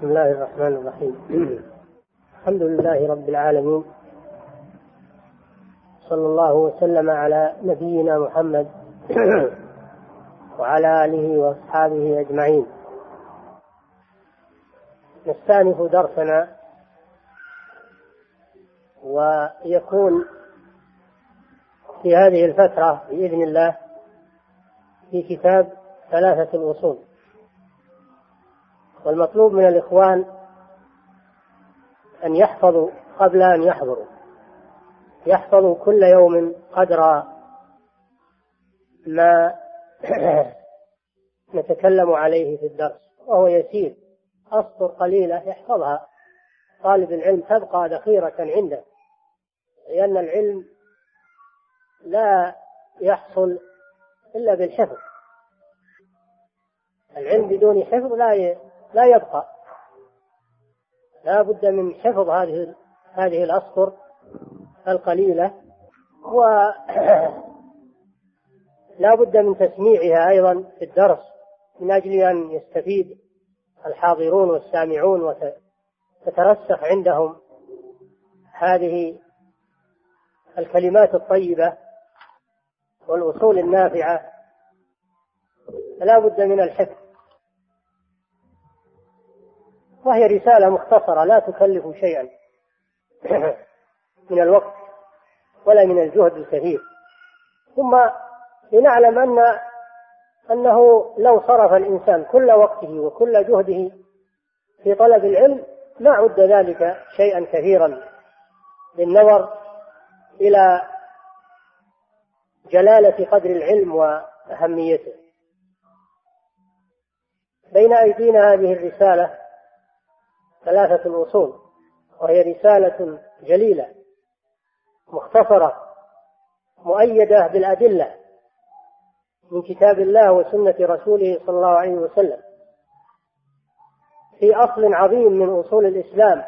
بسم الله الرحمن الرحيم. الحمد لله رب العالمين. صلى الله وسلم على نبينا محمد وعلى آله وأصحابه أجمعين. نستأنف درسنا ويكون في هذه الفترة بإذن الله في كتاب ثلاثة الأصول. والمطلوب من الإخوان أن يحفظوا قبل أن يحضروا. يحفظوا كل يوم قدر ما نتكلم عليه في الدرس وهو يسير. أسطر قليلة يحفظها طالب العلم تبقى ذخيرة عنده. لأن العلم لا يحصل إلا بالحفظ. العلم بدون حفظ لا لا يبقى. لا بد من حفظ هذه هذه الأسطر القليلة و لا بد من تسميعها أيضا في الدرس من أجل أن يستفيد الحاضرون والسامعون وتترسخ عندهم هذه الكلمات الطيبة والأصول النافعة. فلا بد من الحفظ. وهي رسالة مختصرة لا تكلف شيئا. من الوقت ولا من الجهد الكثير. ثم لنعلم أن أنه لو صرف الإنسان كل وقته وكل جهده في طلب العلم ما عد ذلك شيئا كثيرا. بالنظر إلى جلالة قدر العلم وأهميته. بين أيدينا هذه الرسالة ثلاثة الأصول وهي رسالة جليلة مختصرة مؤيدة بالأدلة من كتاب الله وسنة رسوله صلى الله عليه وسلم. في أصل عظيم من أصول الإسلام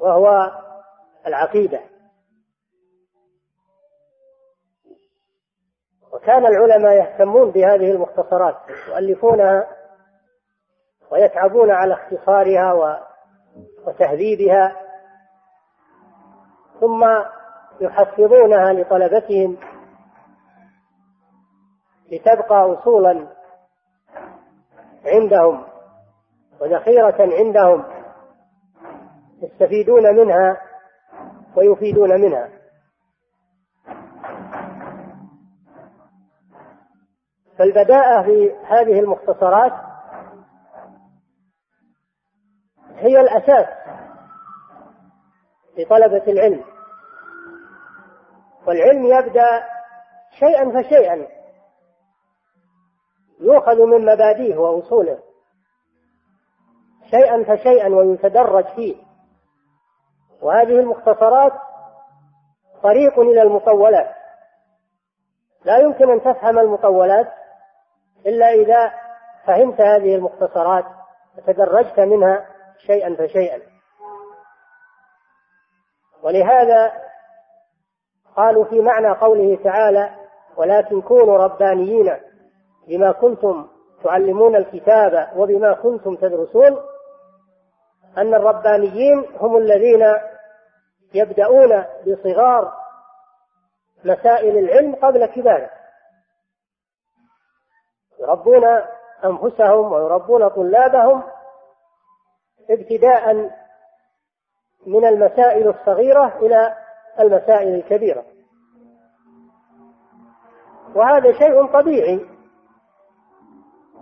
وهو العقيدة. وكان العلماء يهتمون بهذه المختصرات يؤلفونها ويتعبون على اختصارها وتهذيبها ثم يحفظونها لطلبتهم لتبقى اصولا عندهم وذخيرة عندهم يستفيدون منها ويفيدون منها. فالبداءة في هذه المختصرات هي الأساس لطلبة العلم. والعلم يبدأ شيئا فشيئا. يؤخذ من مبادئه وأصوله. شيئا فشيئا ويتدرج فيه. وهذه المختصرات طريق إلى المطولات. لا يمكن أن تفهم المطولات إلا إذا فهمت هذه المختصرات وتدرجت منها شيئا فشيئا. ولهذا قالوا في معنى قوله تعالى ولكن كونوا ربانيين بما كنتم تعلمون الكتاب وبما كنتم تدرسون أن الربانيين هم الذين يبدأون بصغار مسائل العلم قبل كباره يربون أنفسهم ويربون طلابهم ابتداء من المسائل الصغيرة إلى المسائل الكبيرة. وهذا شيء طبيعي.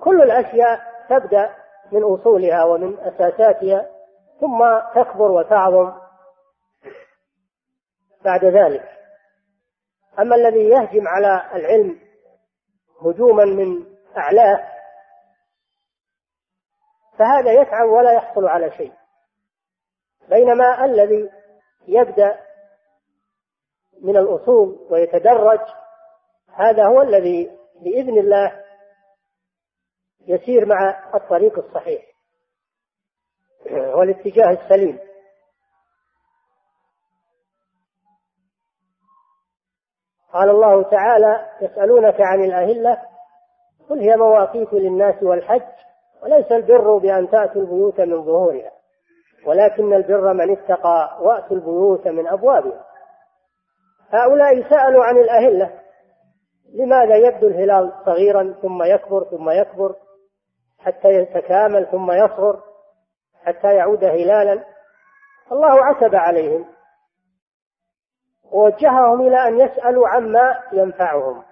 كل الأشياء تبدأ من أصولها ومن أساساتها ثم تكبر وتعظم بعد ذلك. أما الذي يهجم على العلم هجوما من أعلاه فهذا يتعب ولا يحصل على شيء. بينما الذي يبدأ من الأصول ويتدرج هذا هو الذي بإذن الله يسير مع الطريق الصحيح والاتجاه السليم. قال الله تعالى يسألونك عن الأهلة قل هي مواقيت للناس والحج وليس البر بأن تأتوا البيوت من ظهورها ولكن البر من اتقى وأتوا البيوت من أبوابها. هؤلاء سألوا عن الأهلة لماذا يبدو الهلال صغيرا ثم يكبر ثم يكبر حتى يتكامل ثم يصغر حتى يعود هلالا؟ الله عتب عليهم ووجههم إلى أن يسألوا عما ينفعهم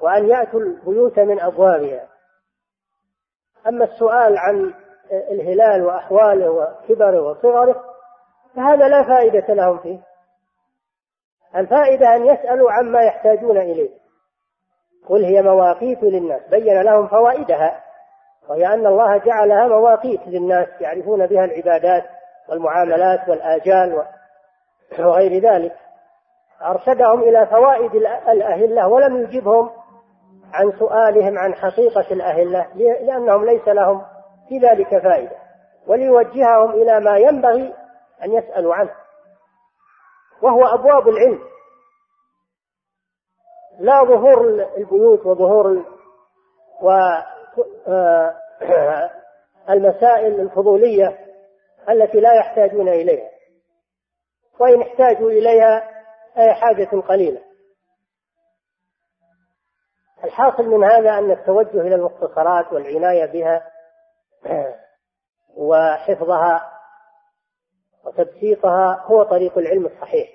وأن يأتوا البيوت من أبوابها. أما السؤال عن الهلال وأحواله وكبره وصغره فهذا لا فائدة لهم فيه. الفائدة أن يسألوا عما يحتاجون إليه. قل هي مواقيت للناس. بين لهم فوائدها وهي أن الله جعلها مواقيت للناس يعرفون بها العبادات والمعاملات والآجال وغير ذلك. أرشدهم إلى فوائد الأهلة ولم يجبهم عن سؤالهم عن حقيقة الأهلة لأنهم ليس لهم في ذلك فائدة وليوجههم إلى ما ينبغي أن يسألوا عنه. وهو أبواب العلم. لا ظهور البيوت وظهور والمسائل الفضولية التي لا يحتاجون إليها. وإن احتاجوا إليها فهي حاجة قليلة. الحاصل من هذا أن التوجه إلى المختصرات والعناية بها وحفظها وتبسيطها هو طريق العلم الصحيح.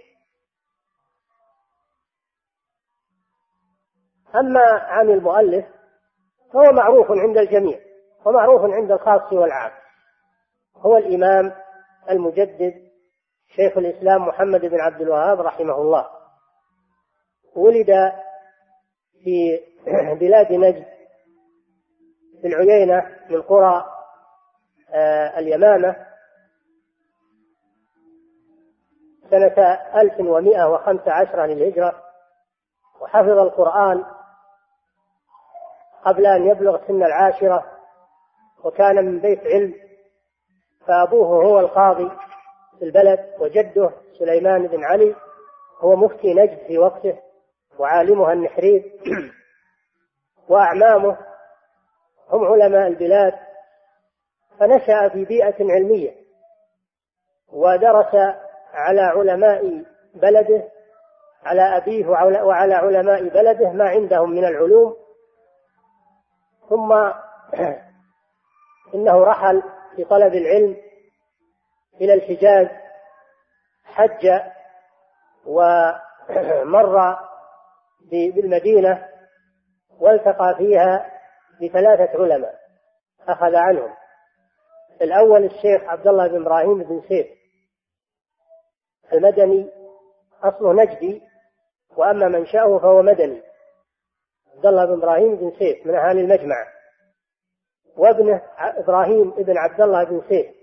أما عن المؤلف فهو معروف عند الجميع ومعروف عند الخاص والعام. هو الإمام المجدد شيخ الإسلام محمد بن عبد الوهاب رحمه الله. ولد في بلاد نجد في العيينة من قرى آه، اليمامة. سنة 1115 للهجرة. وحفظ القرآن قبل أن يبلغ سن العاشرة. وكان من بيت علم. فأبوه هو القاضي في البلد وجده سليمان بن علي هو مفتي نجد في وقته. وعالمها النحرير وأعمامه هم علماء البلاد فنشأ في بيئة علمية ودرس على علماء بلده على أبيه وعلى علماء بلده ما عندهم من العلوم. ثم إنه رحل في طلب العلم إلى الحجاز حج ومر بالمدينة والتقى فيها بثلاثة علماء أخذ عنهم. الأول الشيخ عبد الله بن إبراهيم بن سيف المدني أصله نجدي وأما منشأه فهو مدني. عبد الله بن إبراهيم بن سيف من أهالي المجمع. وابنه إبراهيم بن عبد الله بن سيف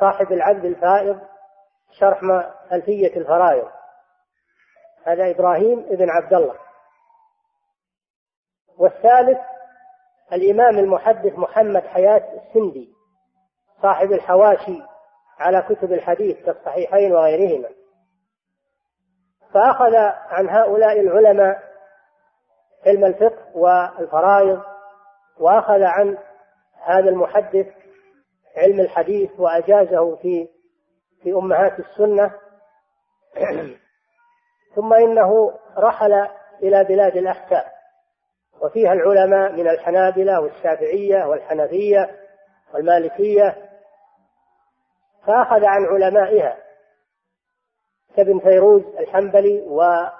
صاحب العبد الفائض شرح ألفية الفرائض. هذا إبراهيم بن عبد الله. والثالث الإمام المحدث محمد حياة السندي صاحب الحواشي على كتب الحديث كالصحيحين وغيرهما. فأخذ عن هؤلاء العلماء علم الفقه والفرائض وأخذ عن هذا المحدث علم الحديث وأجازه في في أمهات السنة. ثم إنه رحل إلى بلاد الأحساء وفيها العلماء من الحنابلة والشافعية والحنفية والمالكية فأخذ عن علمائها كابن فيروز الحنبلي وابن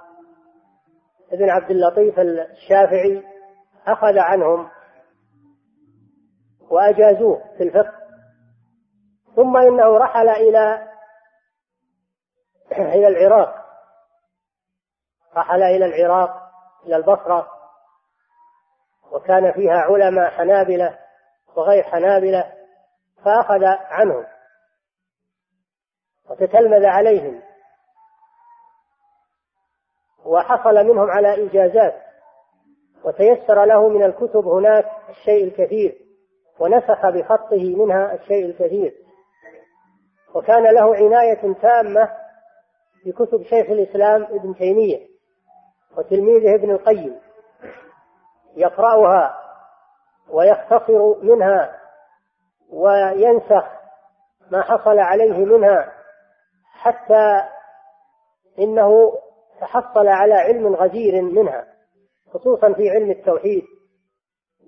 عبد اللطيف الشافعي أخذ عنهم وأجازوه في الفقه. ثم إنه رحل إلى إلى العراق رحل إلى العراق إلى البصرة وكان فيها علماء حنابلة وغير حنابلة فأخذ عنهم وتتلمذ عليهم. وحصل منهم على إجازات وتيسر له من الكتب هناك الشيء الكثير ونسخ بخطه منها الشيء الكثير. وكان له عناية تامة بكتب شيخ الإسلام ابن تيمية. وتلميذه ابن القيم يقرأها ويختصر منها وينسخ ما حصل عليه منها حتى إنه تحصل على علم غزير منها خصوصا في علم التوحيد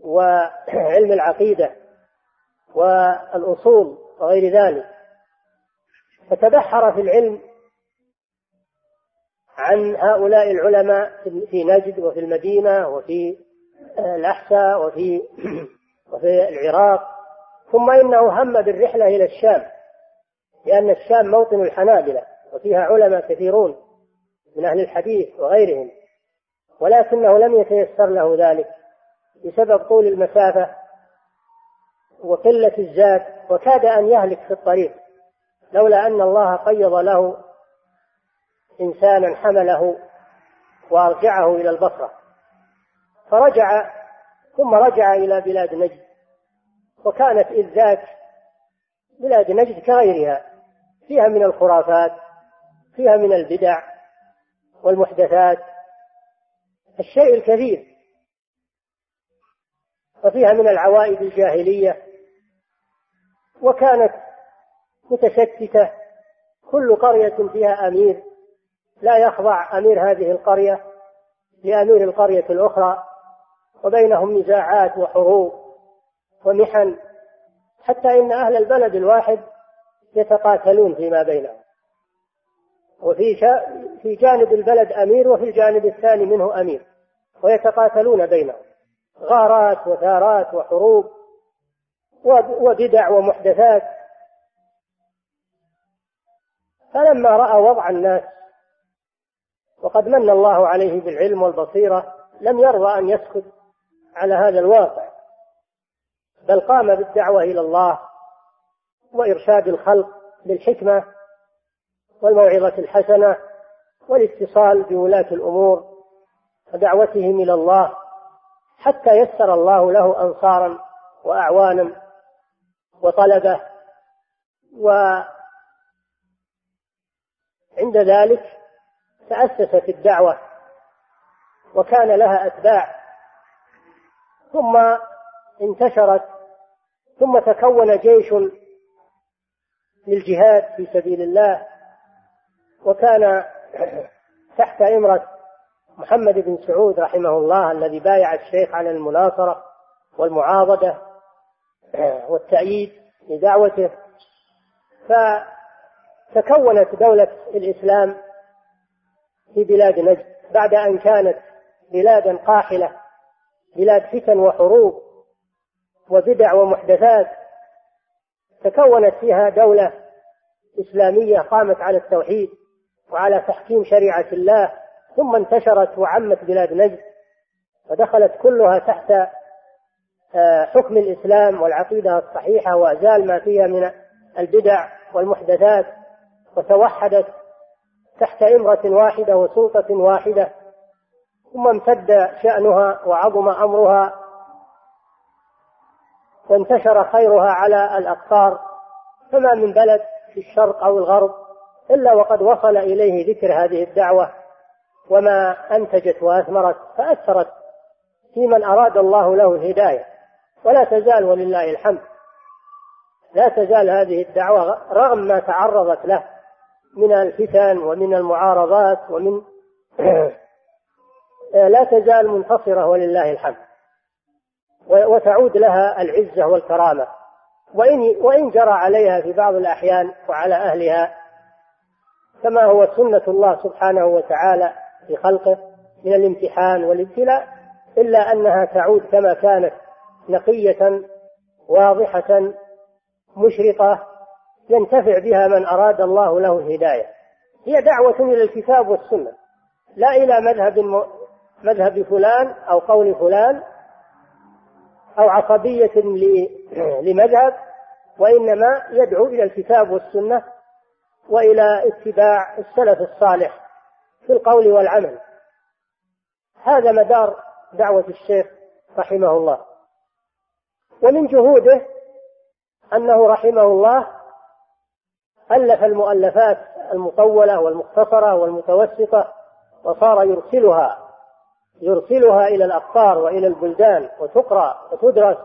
وعلم العقيدة والأصول وغير ذلك. فتبحر في العلم عن هؤلاء العلماء في نجد وفي المدينة وفي الأحساء وفي وفي العراق. ثم إنه هم بالرحلة إلى الشام لأن الشام موطن الحنابلة وفيها علماء كثيرون من أهل الحديث وغيرهم. ولكنه لم يتيسر له ذلك بسبب طول المسافة وقلة الزاد وكاد أن يهلك في الطريق لولا أن الله قيض له إنسانا حمله وأرجعه إلى البصرة. فرجع ثم رجع إلى بلاد نجد. وكانت إذ ذاك بلاد نجد كغيرها. فيها من الخرافات فيها من البدع والمحدثات الشيء الكثير. وفيها من العوائد الجاهلية. وكانت متشتتة كل قرية فيها أمير. لا يخضع أمير هذه القرية لأمير القرية الأخرى وبينهم نزاعات وحروب ومحن حتى إن أهل البلد الواحد يتقاتلون فيما بينهم. وفي في جانب البلد أمير وفي الجانب الثاني منه أمير ويتقاتلون بينهم. غارات وثارات وحروب وبدع ومحدثات. فلما رأى وضع الناس وقد من الله عليه بالعلم والبصيرة لم يرضى أن يسكت على هذا الواقع بل قام بالدعوة إلى الله وإرشاد الخلق بالحكمة والموعظة الحسنة والاتصال بولاة الأمور ودعوتهم إلى الله حتى يسر الله له أنصارا وأعوانا وطلبه وعند ذلك تأسست الدعوة وكان لها أتباع. ثم انتشرت ثم تكون جيش للجهاد في سبيل الله وكان تحت إمرة محمد بن سعود رحمه الله الذي بايع الشيخ على المناصرة والمعاضدة والتأييد لدعوته. فتكونت دولة الإسلام في بلاد نجد بعد أن كانت بلادا قاحلة بلاد فتن وحروب وبدع ومحدثات تكونت فيها دولة إسلامية قامت على التوحيد وعلى تحكيم شريعة الله ثم انتشرت وعمت بلاد نجد ودخلت كلها تحت آه، حكم الإسلام والعقيدة الصحيحة وأزال ما فيها من البدع والمحدثات وتوحدت تحت إمرة واحدة وسلطة واحدة ثم امتد شأنها وعظم أمرها وانتشر خيرها على الأقطار فما من بلد في الشرق أو الغرب إلا وقد وصل إليه ذكر هذه الدعوة وما أنتجت وأثمرت فأثرت في من أراد الله له الهداية. ولا تزال ولله الحمد. لا تزال هذه الدعوة رغم ما تعرضت له. من الفتن ومن المعارضات ومن لا تزال منتصرة ولله الحمد. وتعود لها العزة والكرامة. وإن وإن جرى عليها في بعض الأحيان وعلى أهلها كما هو سنة الله سبحانه وتعالى في خلقه من الامتحان والابتلاء إلا أنها تعود كما كانت نقية واضحة مشرقة ينتفع بها من أراد الله له الهداية. هي دعوة إلى الكتاب والسنة. لا إلى مذهب مذهب فلان أو قول فلان أو عصبية لمذهب وإنما يدعو إلى الكتاب والسنة وإلى اتباع السلف الصالح في القول والعمل. هذا مدار دعوة الشيخ رحمه الله. ومن جهوده أنه رحمه الله ألف المؤلفات المطولة والمختصرة والمتوسطة وصار يرسلها يرسلها إلى الأقطار وإلى البلدان وتقرأ وتدرس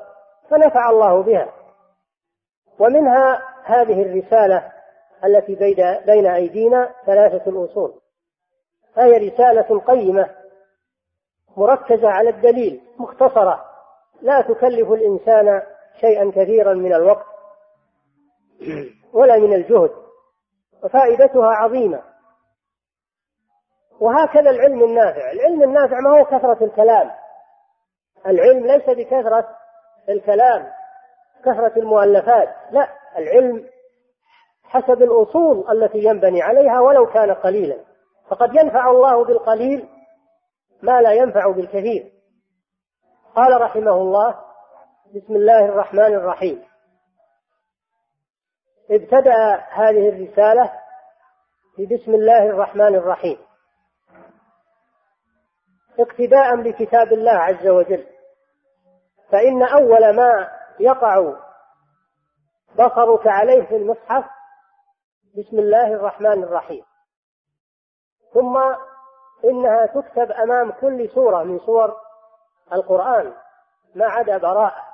فنفع الله بها. ومنها هذه الرسالة التي بين أيدينا ثلاثة أصول فهي رسالة قيمة مركزة على الدليل مختصرة. لا تكلف الإنسان شيئا كثيرا من الوقت. ولا من الجهد وفائدتها عظيمة. وهكذا العلم النافع العلم النافع ما هو كثرة الكلام. العلم ليس بكثرة الكلام كثرة المؤلفات لا العلم حسب الأصول التي ينبني عليها ولو كان قليلا. فقد ينفع الله بالقليل ما لا ينفع بالكثير. قال رحمه الله بسم الله الرحمن الرحيم. ابتدأ هذه الرسالة ببسم الله الرحمن الرحيم. اقتداء بكتاب الله عز وجل. فإن أول ما يقع بصرك عليه في المصحف بسم الله الرحمن الرحيم. ثم إنها تكتب أمام كل سورة من سور القرآن ما عدا براءة.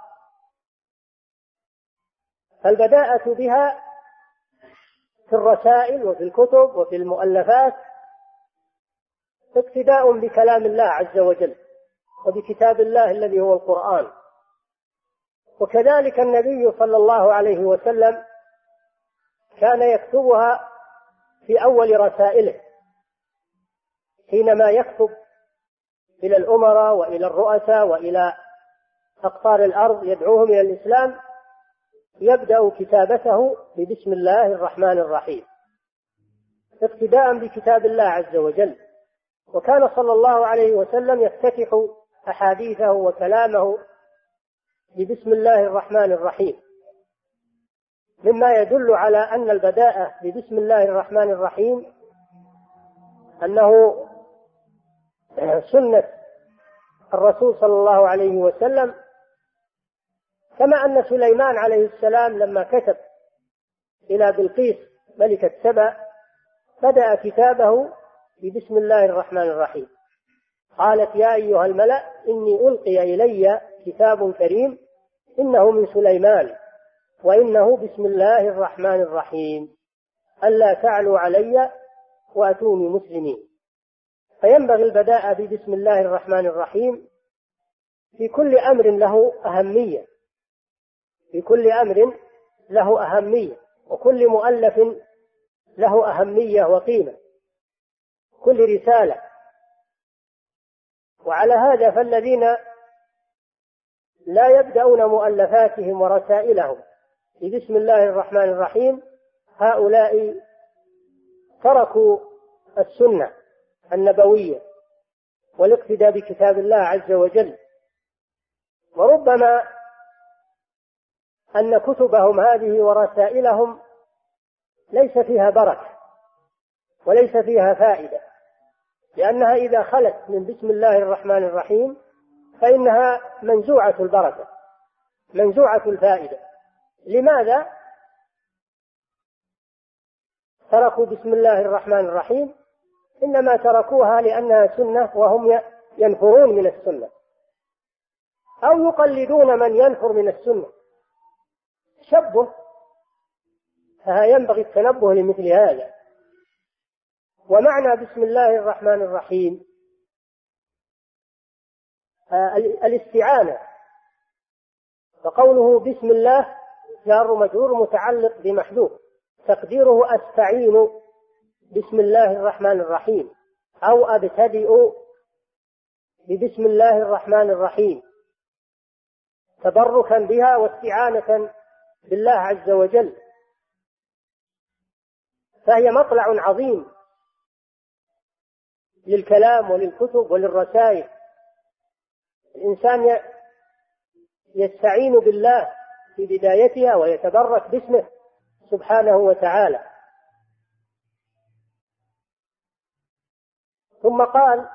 فالبداءة بها في الرسائل وفي الكتب وفي المؤلفات اقتداء بكلام الله عز وجل وبكتاب الله الذي هو القرآن. وكذلك النبي صلى الله عليه وسلم كان يكتبها في أول رسائله حينما يكتب إلى الأمراء وإلى الرؤساء وإلى أقطار الأرض يدعوهم إلى الإسلام يبدأ كتابته ببسم الله الرحمن الرحيم. اقتداء بكتاب الله عز وجل. وكان صلى الله عليه وسلم يفتتح أحاديثه وكلامه ببسم الله الرحمن الرحيم. مما يدل على أن البداءة ببسم الله الرحمن الرحيم أنه سنة الرسول صلى الله عليه وسلم كما أن سليمان عليه السلام لما كتب إلى بلقيس ملكة سبأ بدأ كتابه ببسم الله الرحمن الرحيم. قالت يا أيها الملأ إني ألقي إلي كتاب كريم إنه من سليمان وإنه بسم الله الرحمن الرحيم. ألا تعلوا علي وأتوني مسلمين. فينبغي البداء ببسم الله الرحمن الرحيم في كل أمر له أهمية. في كل أمر له أهمية وكل مؤلف له أهمية وقيمة كل رسالة. وعلى هذا فالذين لا يبدأون مؤلفاتهم ورسائلهم. بسم الله الرحمن الرحيم. هؤلاء تركوا السنة النبوية والاقتداء بكتاب الله عز وجل. وربما أن كتبهم هذه ورسائلهم ليس فيها بركة وليس فيها فائدة لأنها إذا خلت من بسم الله الرحمن الرحيم فإنها منزوعة البركة منزوعة الفائدة لماذا؟ تركوا بسم الله الرحمن الرحيم إنما تركوها لأنها سنة وهم ينفرون من السنة أو يقلدون من ينفر من السنة تشبه فينبغي التنبه لمثل هذا. ومعنى بسم الله الرحمن الرحيم آه، الاستعانة. فقوله بسم الله جار مجرور متعلق بمحذوف تقديره أستعين بسم الله الرحمن الرحيم أو أبتدئ ببسم الله الرحمن الرحيم تبركا بها واستعانة بالله عز وجل. فهي مطلع عظيم للكلام وللكتب وللرسائل. الإنسان يستعين بالله في بدايتها ويتبرك باسمه سبحانه وتعالى. ثم قال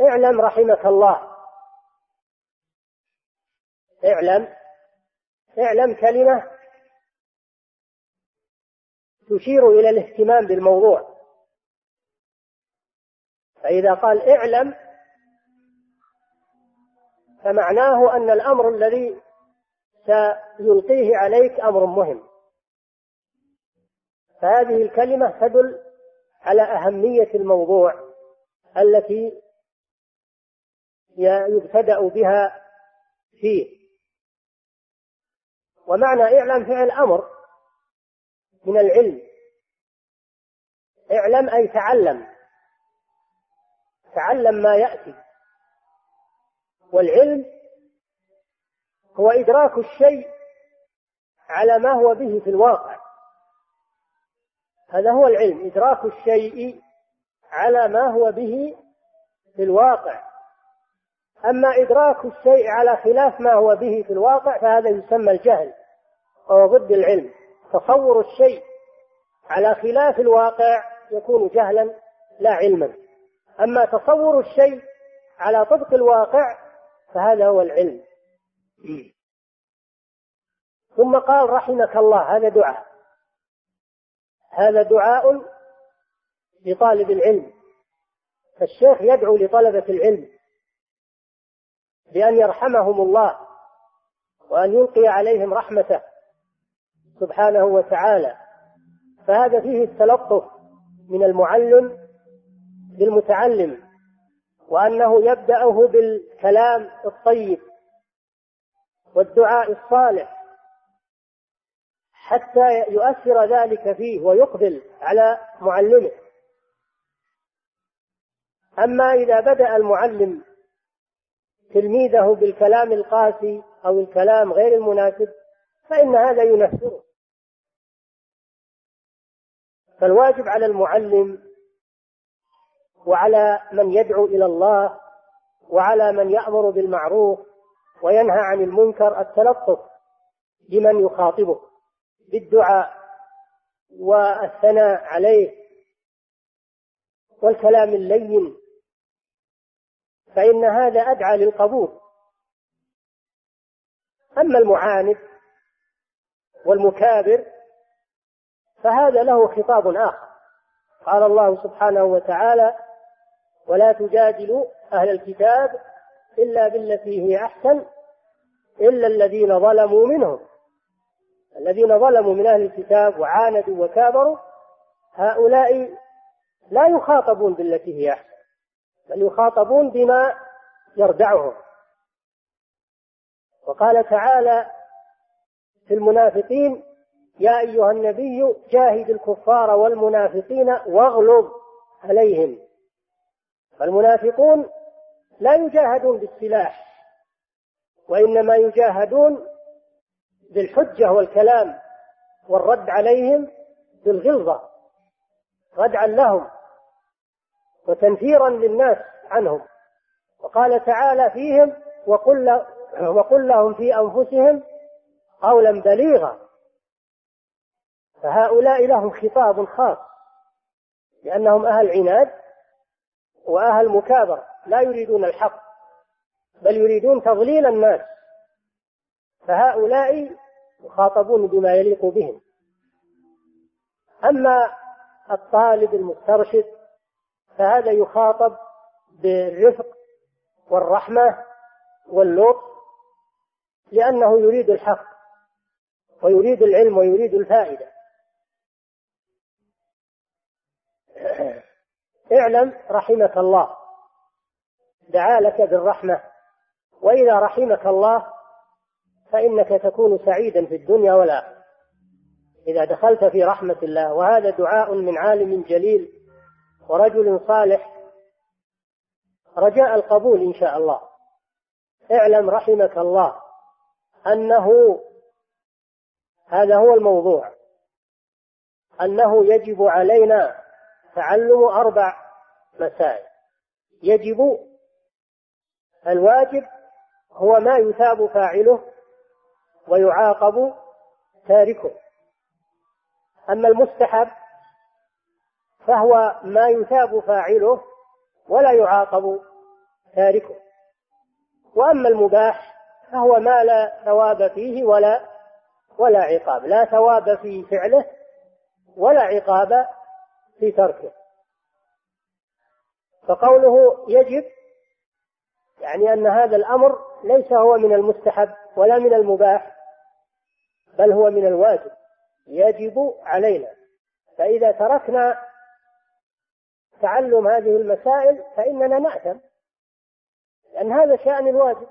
اعلم رحمك الله. اعلم اعلم كلمة تشير إلى الاهتمام بالموضوع. فإذا قال اعلم فمعناه أن الأمر الذي سيلقيه عليك أمر مهم. فهذه الكلمة تدل على أهمية الموضوع التي يبتدأ بها فيه. ومعنى اعلم فعل أمر من العلم. اعلم أي تعلم. تعلم ما يأتي. والعلم هو إدراك الشيء على ما هو به في الواقع. هذا هو العلم إدراك الشيء على ما هو به في الواقع. أما إدراك الشيء على خلاف ما هو به في الواقع فهذا يسمى الجهل وهو ضد العلم. تصور الشيء على خلاف الواقع يكون جهلا لا علما. أما تصور الشيء على طبق الواقع فهذا هو العلم. ثم قال رحمك الله هذا دعاء. هذا دعاء لطالب العلم. فالشيخ يدعو لطلبة العلم. بأن يرحمهم الله وأن يلقي عليهم رحمته سبحانه وتعالى. فهذا فيه التلطف من المعلم بالمتعلم وأنه يبدأه بالكلام الطيب والدعاء الصالح حتى يؤثر ذلك فيه ويقبل على معلمه. أما إذا بدأ المعلم تلميذه بالكلام القاسي أو الكلام غير المناسب فإن هذا ينفره فالواجب على المعلم وعلى من يدعو إلى الله وعلى من يأمر بالمعروف وينهى عن المنكر التلطف بمن يخاطبه بالدعاء والثناء عليه والكلام اللين فإن هذا أدعى للقبول. أما المعاند والمكابر فهذا له خطاب آخر. قال الله سبحانه وتعالى ولا تجادلوا أهل الكتاب إلا بالتي هي أحسن إلا الذين ظلموا منهم. الذين ظلموا من أهل الكتاب وعاندوا وكابروا هؤلاء لا يخاطبون بالتي هي أحسن. بل يخاطبون بما يردعهم. وقال تعالى في المنافقين يا أيها النبي جاهد الكفار والمنافقين واغلظ عليهم. فالمنافقون لا يجاهدون بالسلاح وإنما يجاهدون بالحجة والكلام والرد عليهم بالغلظة. ردعا لهم. وتنفيرا للناس عنهم. وقال تعالى فيهم وقل, وقل لهم في أنفسهم قولا بليغا. فهؤلاء لهم خطاب خاص لأنهم أهل عناد وأهل مكابرة لا يريدون الحق بل يريدون تضليل الناس. فهؤلاء يخاطبون بما يليق بهم. أما الطالب المسترشد فهذا يخاطب بالرفق والرحمة واللطف لأنه يريد الحق ويريد العلم ويريد الفائدة. اعلم رحمك الله. دعا لك بالرحمة. وإذا رحمك الله فإنك تكون سعيدا في الدنيا والآخرة. إذا دخلت في رحمة الله وهذا دعاء من عالم جليل ورجل صالح رجاء القبول إن شاء الله. اعلم رحمك الله أنه هذا هو الموضوع. أنه يجب علينا تعلم أربع مسائل. يجب الواجب هو ما يثاب فاعله ويعاقب تاركه. أما المستحب فهو ما يثاب فاعله ولا يعاقب تاركه. وأما المباح فهو ما لا ثواب فيه ولا ولا عقاب لا ثواب في فعله ولا عقاب في تركه. فقوله يجب يعني أن هذا الأمر ليس هو من المستحب ولا من المباح بل هو من الواجب يجب علينا. فإذا تركنا تعلم هذه المسائل فإننا نأثم لأن هذا شأن الواجب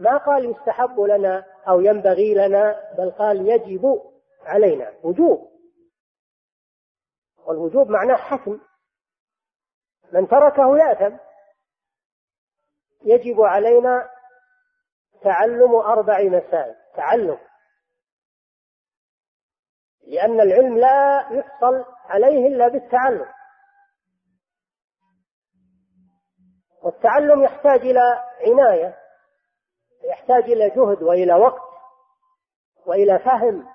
ما قال يستحب لنا أو ينبغي لنا بل قال يجب علينا. وجوب. والوجوب معناه حتم. من تركه يأثم. يجب علينا تعلم أربع مسائل. تعلم. لأن العلم لا يحصل عليه إلا بالتعلم. والتعلم يحتاج إلى عناية يحتاج إلى جهد وإلى وقت وإلى فهم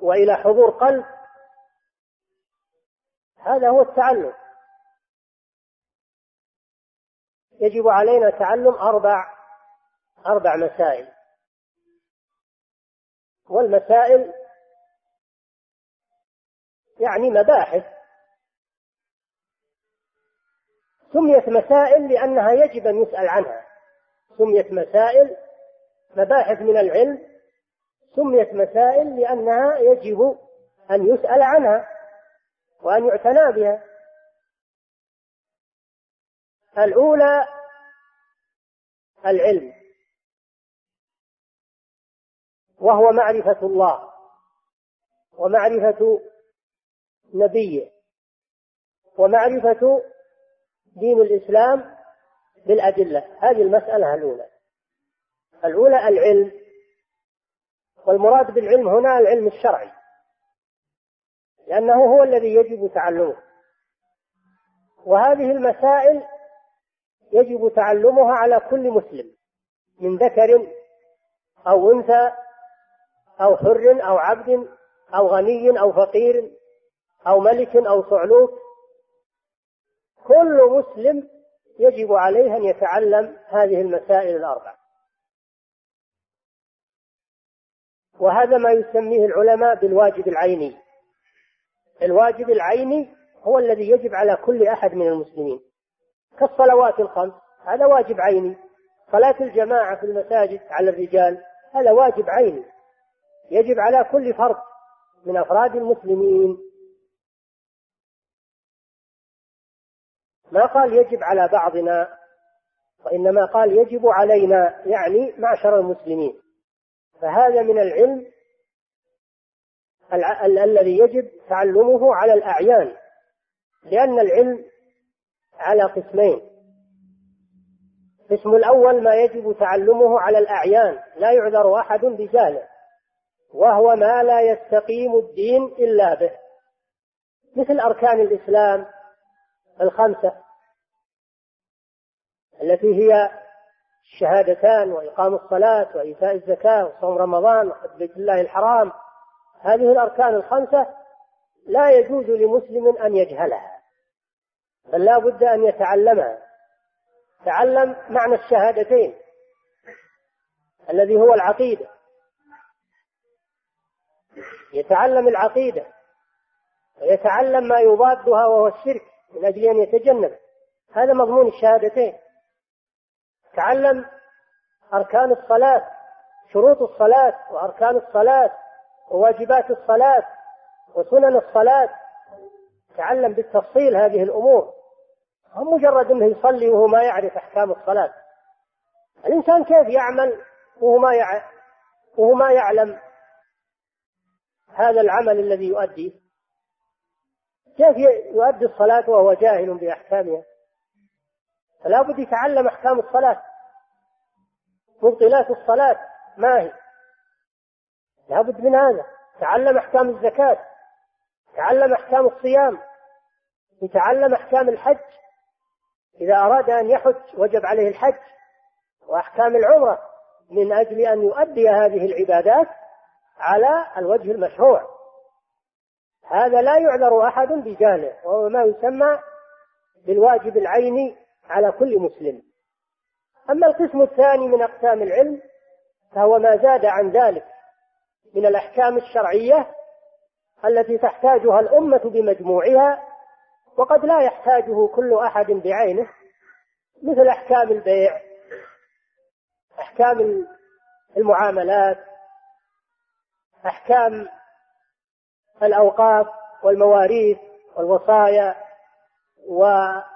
وإلى حضور قلب. هذا هو التعلم. يجب علينا تعلم أربع أربع مسائل. والمسائل يعني مباحث. سميت مسائل لأنها يجب أن يسأل عنها. سميت مسائل مباحث من العلم. سميت مسائل لأنها يجب أن يسأل عنها وأن يعتنى بها. الأولى العلم وهو معرفة الله ومعرفة نبيه ومعرفة دين الإسلام بالأدلة. هذه المسألة الأولى. الأولى العلم. والمراد بالعلم هنا العلم الشرعي. لأنه هو الذي يجب تعلمه. وهذه المسائل يجب تعلمها على كل مسلم. من ذكر أو أنثى أو حر أو عبد أو غني أو فقير أو ملك أو صعلوك كل مسلم يجب عليه أن يتعلم هذه المسائل الأربع. وهذا ما يسميه العلماء بالواجب العيني. الواجب العيني هو الذي يجب على كل أحد من المسلمين. كالصلوات الخمس هذا واجب عيني. صلاة الجماعة في المساجد على الرجال هذا واجب عيني. يجب على كل فرد من أفراد المسلمين ما قال يجب على بعضنا وإنما قال يجب علينا يعني معشر المسلمين. فهذا من العلم الذي يجب تعلمه على الأعيان لأن العلم على قسمين. القسم الأول ما يجب تعلمه على الأعيان لا يعذر أحد بجهله وهو ما لا يستقيم الدين إلا به. مثل أركان الإسلام الخمسة التي هي الشهادتان وإقام الصلاة وإيتاء الزكاة وصوم رمضان وحج بيت الله الحرام هذه الأركان الخمسة لا يجوز لمسلم أن يجهلها بل لا بد أن يتعلمها. تعلم معنى الشهادتين الذي هو العقيدة. يتعلم العقيدة ويتعلم ما يضادها وهو الشرك من أجل أن يتجنب هذا مضمون الشهادتين. تعلم أركان الصلاة شروط الصلاة وأركان الصلاة وواجبات الصلاة وسنن الصلاة. تعلم بالتفصيل هذه الأمور. هم مجرد أنه يصلي وهو ما يعرف أحكام الصلاة. الإنسان كيف يعمل وهو ما يع... وهو ما يعلم هذا العمل الذي يؤديه كيف يؤدي الصلاة وهو جاهل بأحكامها؟ فلا بد يتعلم أحكام الصلاة. مبطلات الصلاة ما هي؟ لابد من هذا. تعلم أحكام الزكاة. تعلم أحكام الصيام. يتعلم أحكام الحج. إذا أراد أن يحج وجب عليه الحج. وأحكام العمرة. من أجل أن يؤدي هذه العبادات على الوجه المشروع. هذا لا يعذر أحد بجهله وهو ما يسمى بالواجب العيني. على كل مسلم. أما القسم الثاني من أقسام العلم فهو ما زاد عن ذلك من الأحكام الشرعية التي تحتاجها الأمة بمجموعها وقد لا يحتاجه كل أحد بعينه مثل أحكام البيع أحكام المعاملات أحكام الأوقاف والمواريث والوصايا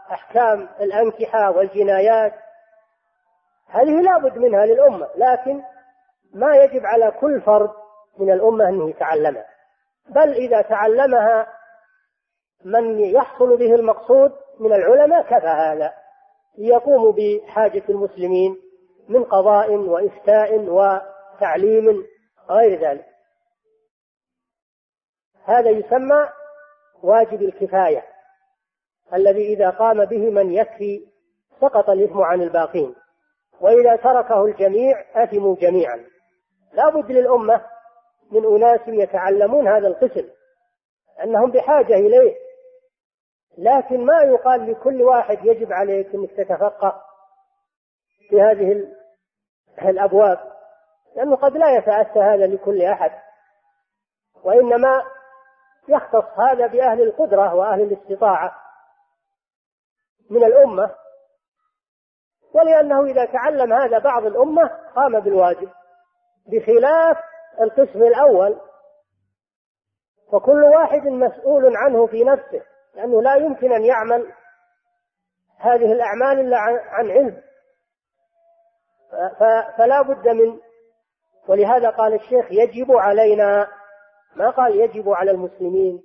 وأحكام الأنكحة والجنايات هذه لا بد منها للأمة لكن ما يجب على كل فرد من الأمة أنه يتعلمها. بل إذا تعلمها من يحصل به المقصود من العلماء كفى هذا ليقوموا بحاجة المسلمين من قضاء وإفتاء وتعليم غير ذلك. هذا يسمى واجب الكفاية. الذي إذا قام به من يكفي سقط الإثم عن الباقين. وإذا تركه الجميع أثموا جميعا. لا بد للأمة من أناس يتعلمون هذا القسم أنهم بحاجة إليه. لكن ما يقال لكل واحد يجب عليك أنك تتفقه في هذه الأبواب لأنه قد لا يتأتى هذا لكل أحد. وإنما يختص هذا بأهل القدرة وأهل الاستطاعة. من الأمة ولأنه إذا تعلم هذا بعض الأمة قام بالواجب بخلاف القسم الأول. فكل واحد مسؤول عنه في نفسه لأنه لا يمكن أن يعمل هذه الأعمال إلا عن علم. فلا بد من ولهذا قال الشيخ يجب علينا ما قال يجب على المسلمين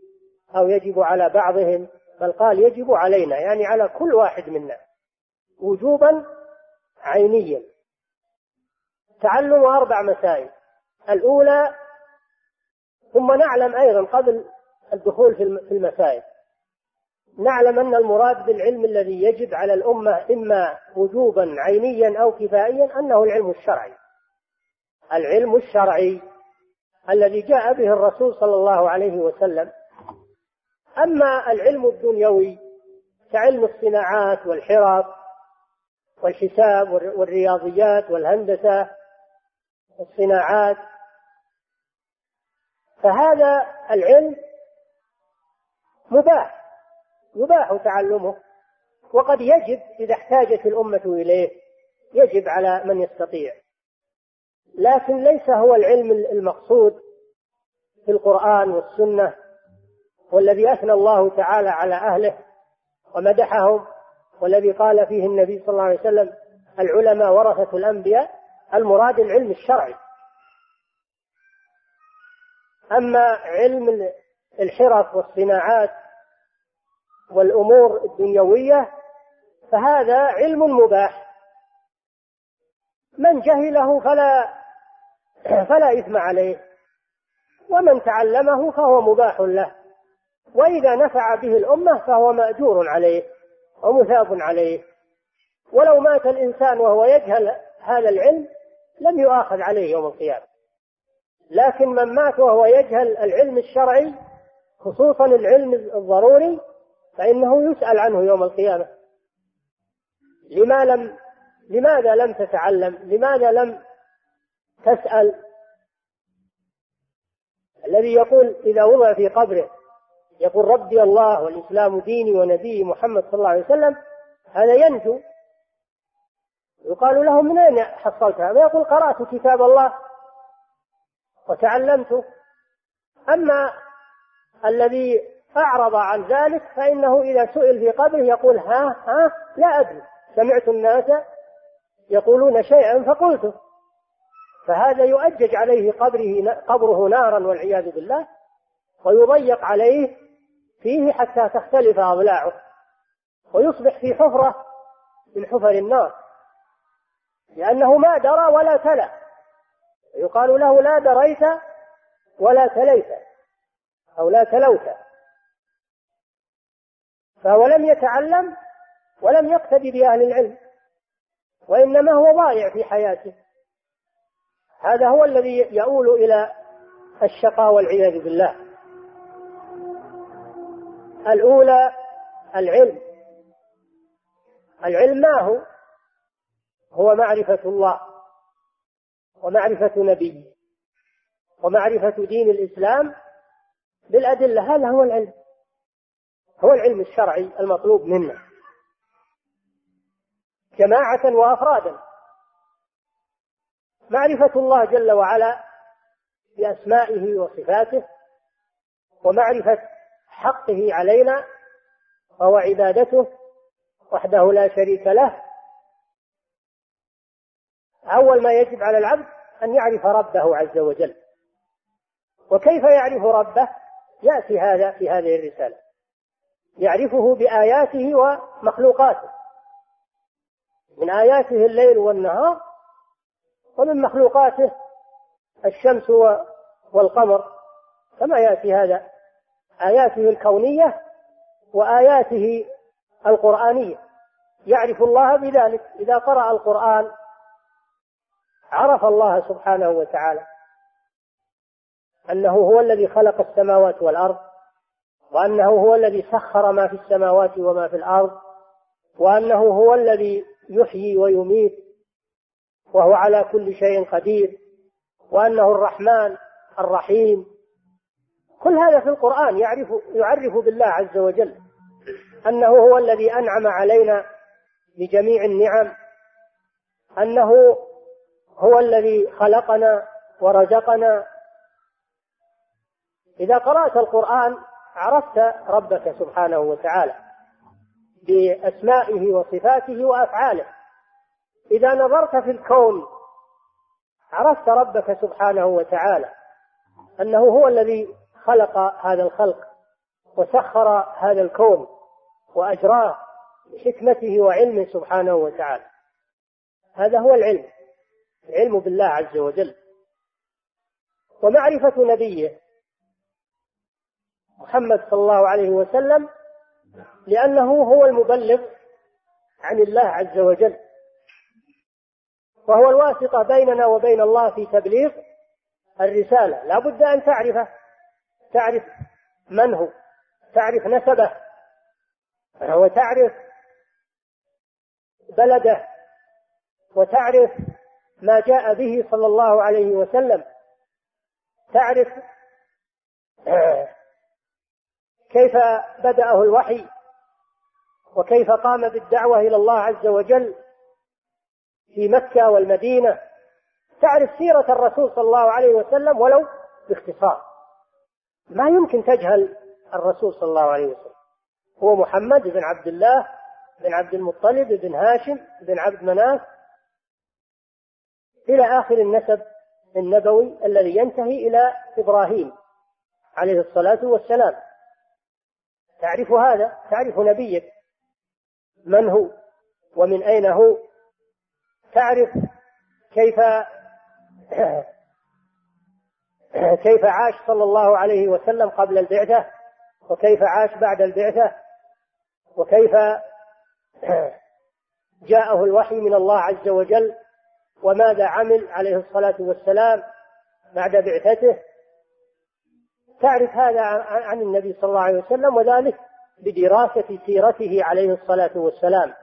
أو يجب على بعضهم بل قال يجب علينا يعني على كل واحد منا وجوبا عينيا. تعلم أربع مسائل. الأولى ثم نعلم أيضا قبل الدخول في المسائل. نعلم أن المراد بالعلم الذي يجب على الأمة إما وجوبا عينيا أو كفائيا أنه العلم الشرعي. العلم الشرعي الذي جاء به الرسول صلى الله عليه وسلم أما العلم الدنيوي كعلم الصناعات والحرف والحساب والرياضيات والهندسة والصناعات فهذا العلم مباح يباح تعلمه وقد يجب إذا احتاجت الأمة إليه يجب على من يستطيع. لكن ليس هو العلم المقصود في القرآن والسنة. والذي أثنى الله تعالى على أهله ومدحهم والذي قال فيه النبي صلى الله عليه وسلم العلماء ورثة الأنبياء المراد العلم الشرعي. أما علم الحرف والصناعات والأمور الدنيوية فهذا علم مباح. من جهله فلا فلا إثم عليه ومن تعلمه فهو مباح له. وإذا نفع به الأمة فهو مأجور عليه ومثاب عليه. ولو مات الإنسان وهو يجهل هذا العلم لم يؤاخذ عليه يوم القيامة. لكن من مات وهو يجهل العلم الشرعي خصوصا العلم الضروري فإنه يسأل عنه يوم القيامة. لما لم لماذا لم تتعلم؟ لماذا لم تسأل؟ الذي يقول إذا وضع في قبره يقول ربي الله والإسلام ديني ونبي محمد صلى الله عليه وسلم هذا ينجو. يقال له من أين حصلت هذا؟ يقول قرأت كتاب الله وتعلمته أما الذي أعرض عن ذلك فإنه إذا سئل في قبره يقول ها ها لا أدري. سمعت الناس يقولون شيئا فقلته. فهذا يؤجج عليه قبره قبره نارا والعياذ بالله. ويضيق عليه فيه حتى تختلف أضلاعه ويصبح في حفرة من حفر النار لأنه ما درى ولا تلا يقال له لا دريت ولا تليت أو لا تلوت فهو لم يتعلم ولم يقتدي بأهل العلم وإنما هو ضائع في حياته هذا هو الذي يؤول إلى الشقاء والعياذ بالله. الأولى العلم. العلم ما هو؟ هو معرفة الله ومعرفة نبيه ومعرفة دين الإسلام بالأدلة. هذا هو العلم. هو العلم الشرعي المطلوب منا. جماعة وأفرادا. معرفة الله جل وعلا بأسمائه وصفاته ومعرفة حقه علينا وهو عبادته وحده لا شريك له. أول ما يجب على العبد أن يعرف ربه عز وجل. وكيف يعرف ربه؟ يأتي هذا في هذه الرسالة. يعرفه بآياته ومخلوقاته. من آياته الليل والنهار ومن مخلوقاته الشمس والقمر. كما يأتي هذا؟ آياته الكونية وآياته القرآنية. يعرف الله بذلك. إذا قرأ القرآن عرف الله سبحانه وتعالى أنه هو الذي خلق السماوات والأرض وأنه هو الذي سخر ما في السماوات وما في الأرض وأنه هو الذي يحيي ويميت وهو على كل شيء قدير وأنه الرحمن الرحيم. كل هذا في القرآن يعرف يعرف بالله عز وجل أنه هو الذي أنعم علينا بجميع النعم أنه هو الذي خلقنا ورزقنا. إذا قرأت القرآن عرفت ربك سبحانه وتعالى بأسمائه وصفاته وأفعاله. إذا نظرت في الكون عرفت ربك سبحانه وتعالى أنه هو الذي خلق هذا الخلق وسخر هذا الكون وأجراه بحكمته وعلمه سبحانه وتعالى. هذا هو العلم العلم بالله عز وجل. ومعرفة نبيه محمد صلى الله عليه وسلم لأنه هو المبلغ عن الله عز وجل. وهو الواسطة بيننا وبين الله في تبليغ الرسالة. لا بد أن تعرفه. تعرف من هو تعرف نسبه وتعرف بلده وتعرف ما جاء به صلى الله عليه وسلم. تعرف كيف بدأه الوحي وكيف قام بالدعوة إلى الله عز وجل في مكة والمدينة. تعرف سيرة الرسول صلى الله عليه وسلم ولو باختصار. ما يمكن تجهل الرسول صلى الله عليه وسلم. هو محمد بن عبد الله بن عبد المطلب بن هاشم بن عبد مناف إلى آخر النسب النبوي الذي ينتهي إلى إبراهيم عليه الصلاة والسلام. تعرف هذا؟ تعرف نبيك من هو؟ ومن أين هو؟ تعرف كيف كيف عاش صلى الله عليه وسلم قبل البعثة؟ وكيف عاش بعد البعثة؟ وكيف جاءه الوحي من الله عز وجل؟ وماذا عمل عليه الصلاة والسلام بعد بعثته؟ تعرف هذا عن النبي صلى الله عليه وسلم وذلك بدراسة سيرته عليه الصلاة والسلام.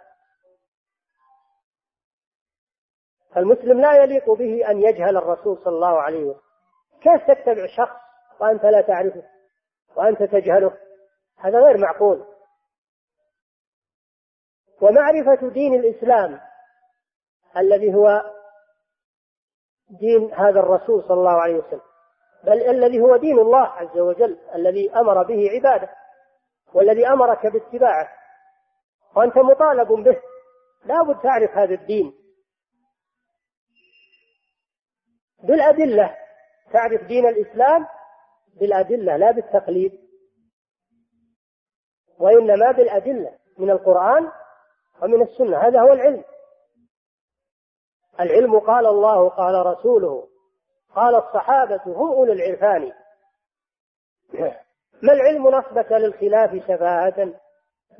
فالمسلم لا يليق به أن يجهل الرسول صلى الله عليه وسلم. كيف تتبع شخص وأنت لا تعرفه وأنت تجهله. هذا غير معقول. ومعرفة دين الإسلام الذي هو دين هذا الرسول صلى الله عليه وسلم بل الذي هو دين الله عز وجل الذي أمر به عباده والذي أمرك باتباعه. وأنت مطالب به. لا بد تعرف هذا الدين. بالأدلة. تعرف دين الإسلام بالأدلة لا بالتقليد. وإنما بالأدلة من القرآن ومن السنة. هذا هو العلم. العلم قال الله قال رسوله قال الصحابة هم أولو العرفان. ما العلم نصبك للخلاف شفاهة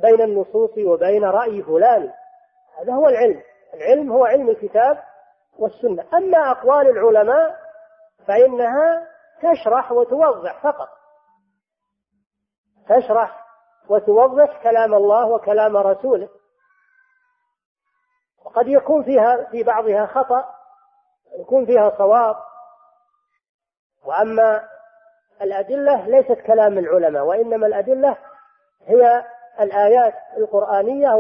بين النصوص وبين رأي فلان؟ هذا هو العلم. العلم هو علم الكتاب والسنة. أما أقوال العلماء فإنها تشرح وتوضح فقط. تشرح وتوضح كلام الله وكلام رسوله. وقد يكون فيها في بعضها خطأ يكون فيها صواب. وأما الأدلة ليست كلام العلماء وإنما الأدلة هي الآيات القرآنية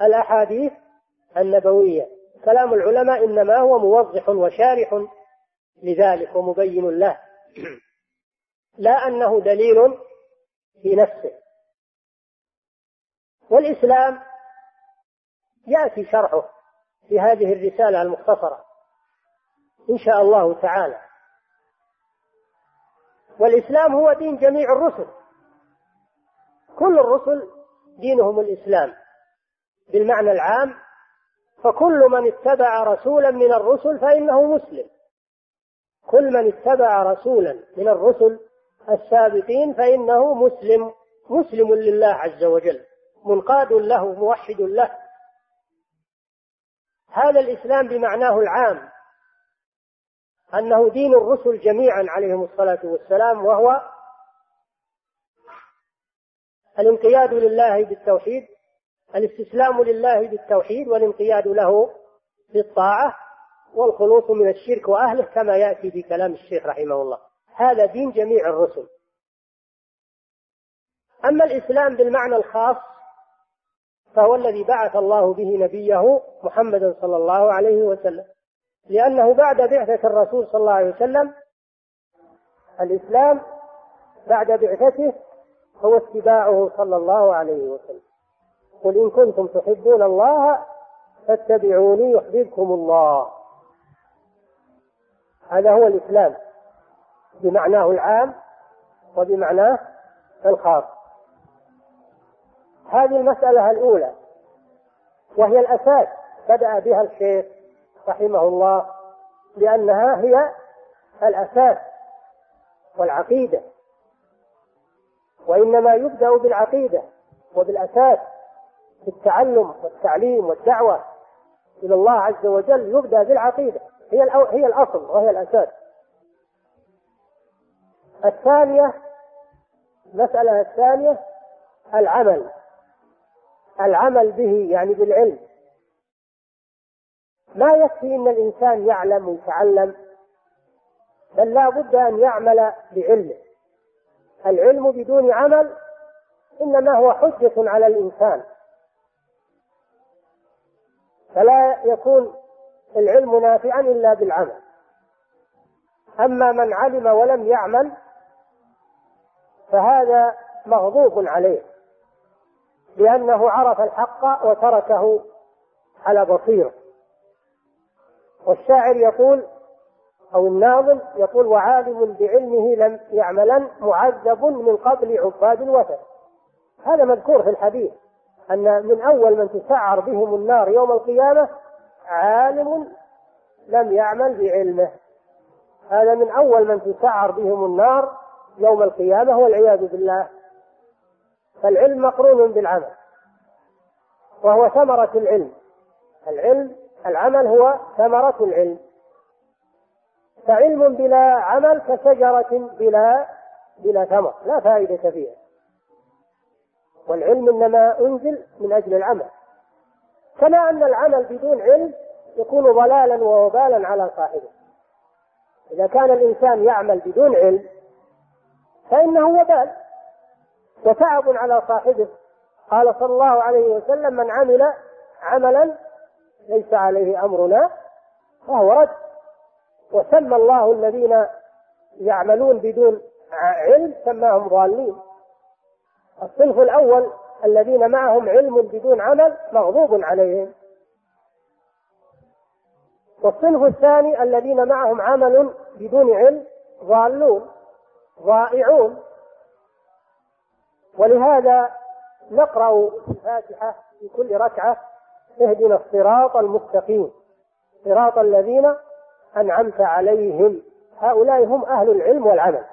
والأحاديث النبوية. كلام العلماء إنما هو موضح وشارح لذلك ومبين له. لا أنه دليل في نفسه. والإسلام يأتي شرحه في هذه الرسالة المختصرة إن شاء الله تعالى. والإسلام هو دين جميع الرسل. كل الرسل دينهم الإسلام بالمعنى العام فكل من اتبع رسولا من الرسل فإنه مسلم. كل من اتبع رسولا من الرسل السابقين فإنه مسلم مسلم لله عز وجل منقاد له موحد له. هذا الإسلام بمعناه العام أنه دين الرسل جميعا عليهم الصلاة والسلام وهو الانقياد لله بالتوحيد الاستسلام لله بالتوحيد والانقياد له بالطاعة. والخلوص من الشرك وأهله كما يأتي في كلام الشيخ رحمه الله. هذا دين جميع الرسل. أما الإسلام بالمعنى الخاص فهو الذي بعث الله به نبيه محمدا صلى الله عليه وسلم. لأنه بعد بعثة الرسول صلى الله عليه وسلم الإسلام بعد بعثته هو اتباعه صلى الله عليه وسلم. قل إن كنتم تحبون الله فاتبعوني يحببكم الله. هذا هو الإسلام بمعناه العام وبمعناه الخاص. هذه المسألة الأولى وهي الأساس بدأ بها الشيخ رحمه الله لأنها هي الأساس والعقيدة. وإنما يبدأ بالعقيدة وبالأساس في التعلم والتعليم والدعوة إلى الله عز وجل يبدأ بالعقيدة. هي هي الأصل وهي الأساس. الثانية المسألة الثانية العمل. العمل به يعني بالعلم. ما يكفي إن الإنسان يعلم ويتعلم بل لا بد أن يعمل بعلمه العلم بدون عمل إنما هو حجة على الإنسان. فلا يكون العلم نافعا إلا بالعمل. أما من علم ولم يعمل فهذا مغضوب عليه لأنه عرف الحق وتركه على بصيرة. والشاعر يقول أو الناظم يقول وعالم بعلمه لم يعملا معذب من قبل عباد الوثن. هذا مذكور في الحديث أن من أول من تسعر بهم النار يوم القيامة عالم لم يعمل بعلمه. هذا من أول من تسعر بهم النار يوم القيامة والعياذ بالله. فالعلم مقرون بالعمل وهو ثمرة العلم. العلم العمل هو ثمرة العلم. فعلم بلا عمل كشجرة بلا بلا ثمر لا فائدة فيها. والعلم إنما أنزل من أجل العمل. كما أن العمل بدون علم يكون ضلالا ووبالا على صاحبه. إذا كان الإنسان يعمل بدون علم فإنه وبال وتعب على صاحبه. قال صلى الله عليه وسلم من عمل عملا ليس عليه أمرنا فهو رد. وسمى الله الذين يعملون بدون علم سماهم ضالين. الصنف الأول الذين معهم علم بدون عمل مغضوب عليهم. والصنف الثاني الذين معهم عمل بدون علم ضالون ضائعون. ولهذا نقرأ الفاتحة في كل ركعة اهدنا الصراط المستقيم صراط الذين أنعمت عليهم. هؤلاء هم أهل العلم والعمل.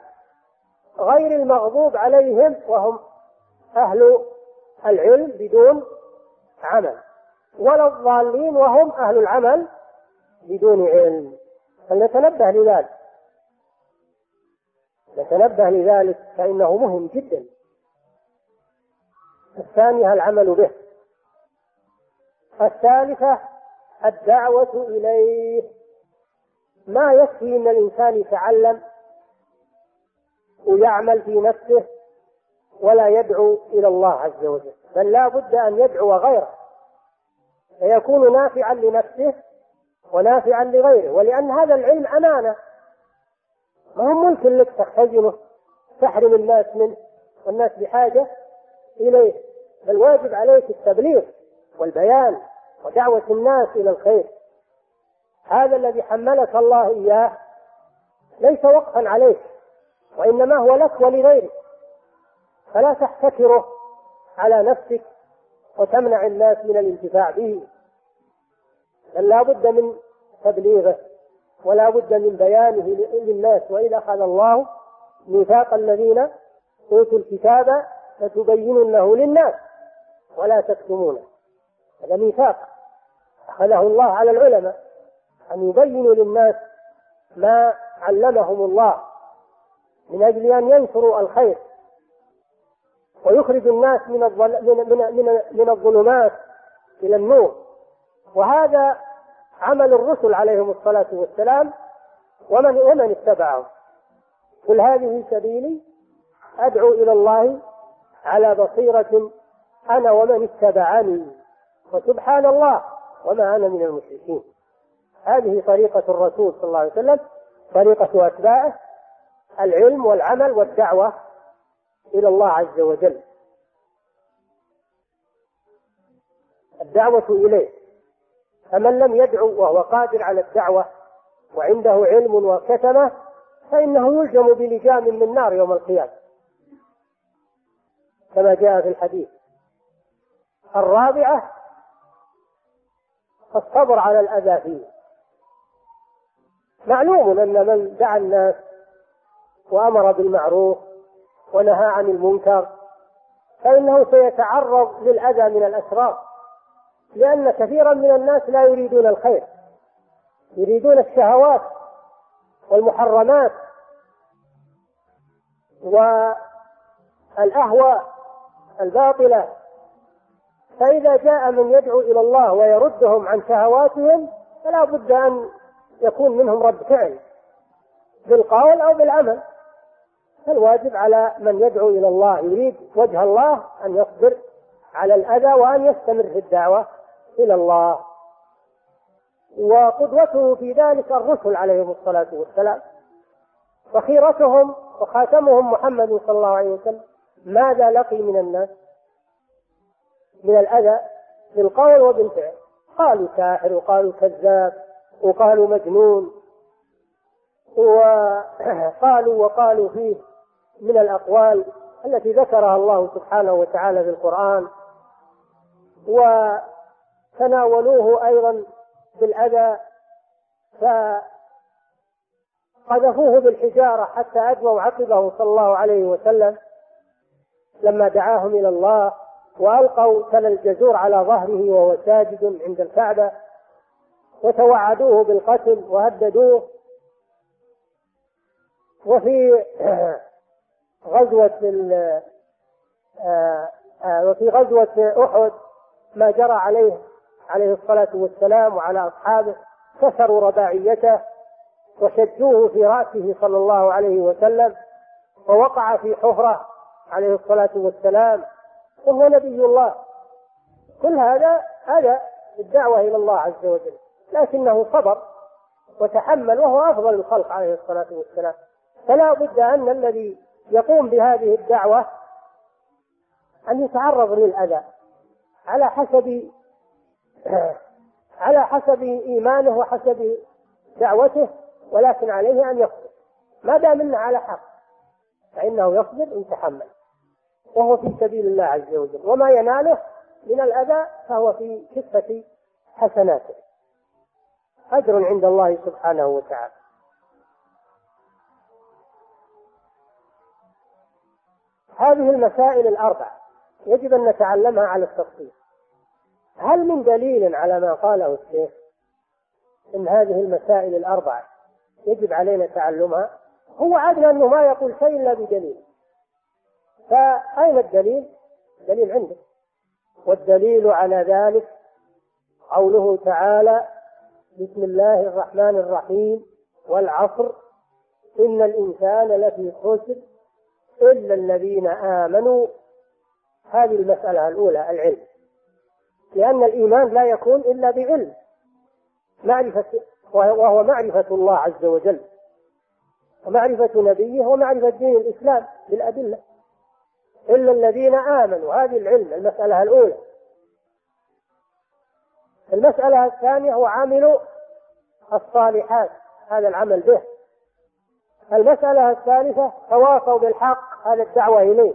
غير المغضوب عليهم وهم أهل العلم بدون عمل. ولا الضالين وهم أهل العمل بدون علم. فلنتنبه لذلك؟ نتنبه لذلك فإنه مهم جدا. الثانية العمل به. الثالثة الدعوة إليه. ما يكفي أن الإنسان يتعلم ويعمل في نفسه ولا يدعو إلى الله عز وجل. بل لا بد أن يدعو غيره. فيكون نافعا لنفسه ونافعا لغيره. ولأن هذا العلم أمانة. ما هو ممكن لك تختزنه تحرم الناس منه والناس بحاجة إليه. بل واجب عليك التبليغ والبيان ودعوة الناس إلى الخير. هذا الذي حملك الله إياه ليس وقفا عليك وإنما هو لك ولغيرك. فلا تحتكره على نفسك وتمنع الناس من الانتفاع به. بل لا بد من تبليغه ولا بد من بيانه للناس. وإذا أخذ الله ميثاق الذين أوتوا الكتاب لتبيننه للناس ولا تكتمونه. هذا ميثاق. أخذه الله على العلماء أن يبينوا للناس ما علمهم الله من أجل أن ينشروا الخير. ويخرج الناس من من من من الظلمات إلى النور. وهذا عمل الرسل عليهم الصلاة والسلام ومن ومن اتبعهم. قل هذه سبيلي أدعو إلى الله على بصيرة أنا ومن اتبعني. وسبحان الله وما أنا من المشركين. هذه طريقة الرسول صلى الله عليه وسلم طريقة أتباعه العلم والعمل والدعوة إلى الله عز وجل. الدعوة إليه. فمن لم يدعو وهو قادر على الدعوة وعنده علم وكتمة فإنه يلجم بلجام من نار يوم القيامة. كما جاء في الحديث. الرابعة الصبر على الأذى فيه معلوم أن من دعا الناس وأمر بالمعروف ونهى عن المنكر فإنه سيتعرض للأذى من الأشرار لأن كثيرا من الناس لا يريدون الخير يريدون الشهوات والمحرمات والأهواء الباطلة. فإذا جاء من يدعو إلى الله ويردهم عن شهواتهم فلا بد أن يكون منهم رد فعل بالقول أو بالعمل. فالواجب على من يدعو إلى الله يريد وجه الله أن يصبر على الأذى وأن يستمر في الدعوة إلى الله. وقدوته في ذلك الرسل عليهم الصلاة والسلام. وخيرتهم وخاتمهم محمد صلى الله عليه وسلم. ماذا لقي من الناس؟ من الأذى بالقول وبالفعل. قالوا ساحر وقالوا كذاب وقالوا مجنون وقالوا وقالوا فيه من الأقوال التي ذكرها الله سبحانه وتعالى في القرآن وتناولوه أيضا بالأذى فقذفوه بالحجارة حتى أدموا عقبه صلى الله عليه وسلم لما دعاهم إلى الله وألقوا تل الجزور على ظهره وهو ساجد عند الكعبة وتوعدوه بالقتل وهددوه. وفي غزوة آه، آه، وفي غزوة أحد ما جرى عليه عليه الصلاة والسلام وعلى أصحابه كسروا رباعيته وشجوه في رأسه صلى الله عليه وسلم ووقع في حفرة عليه الصلاة والسلام وهو نبي الله. كل هذا هذا الدعوة إلى الله عز وجل لكنه صبر وتحمل وهو أفضل الخلق عليه الصلاة والسلام. فلا بد أن الذي يقوم بهذه الدعوة أن يتعرض للأذى على حسب على حسب إيمانه وحسب دعوته ولكن عليه أن يصبر. ما دام إنه على حق فإنه يصبر ويتحمل وهو في سبيل الله عز وجل. وما يناله من الأذى فهو في كفة حسناته. أجر عند الله سبحانه وتعالى. هذه المسائل الأربع يجب أن نتعلمها على التفصيل. هل من دليل على ما قاله الشيخ إن هذه المسائل الأربعة يجب علينا تعلمها؟ هو عدنا أنه ما يقول شيء إلا بدليل. فأين الدليل؟ الدليل عنده. والدليل على ذلك قوله تعالى بسم الله الرحمن الرحيم والعصر إن الإنسان لفي خسر إلا الذين آمنوا. هذه المسألة الأولى العلم. لأن الإيمان لا يكون إلا بعلم. معرفة وهو معرفة الله عز وجل. ومعرفة نبيه ومعرفة دين الإسلام بالأدلة إلا الذين آمنوا. هذه العلم المسألة الأولى. المسألة الثانية عامل الصالحات. هذا العمل به. المسألة الثالثة تواصوا بالحق. هذا الدعوة إليه.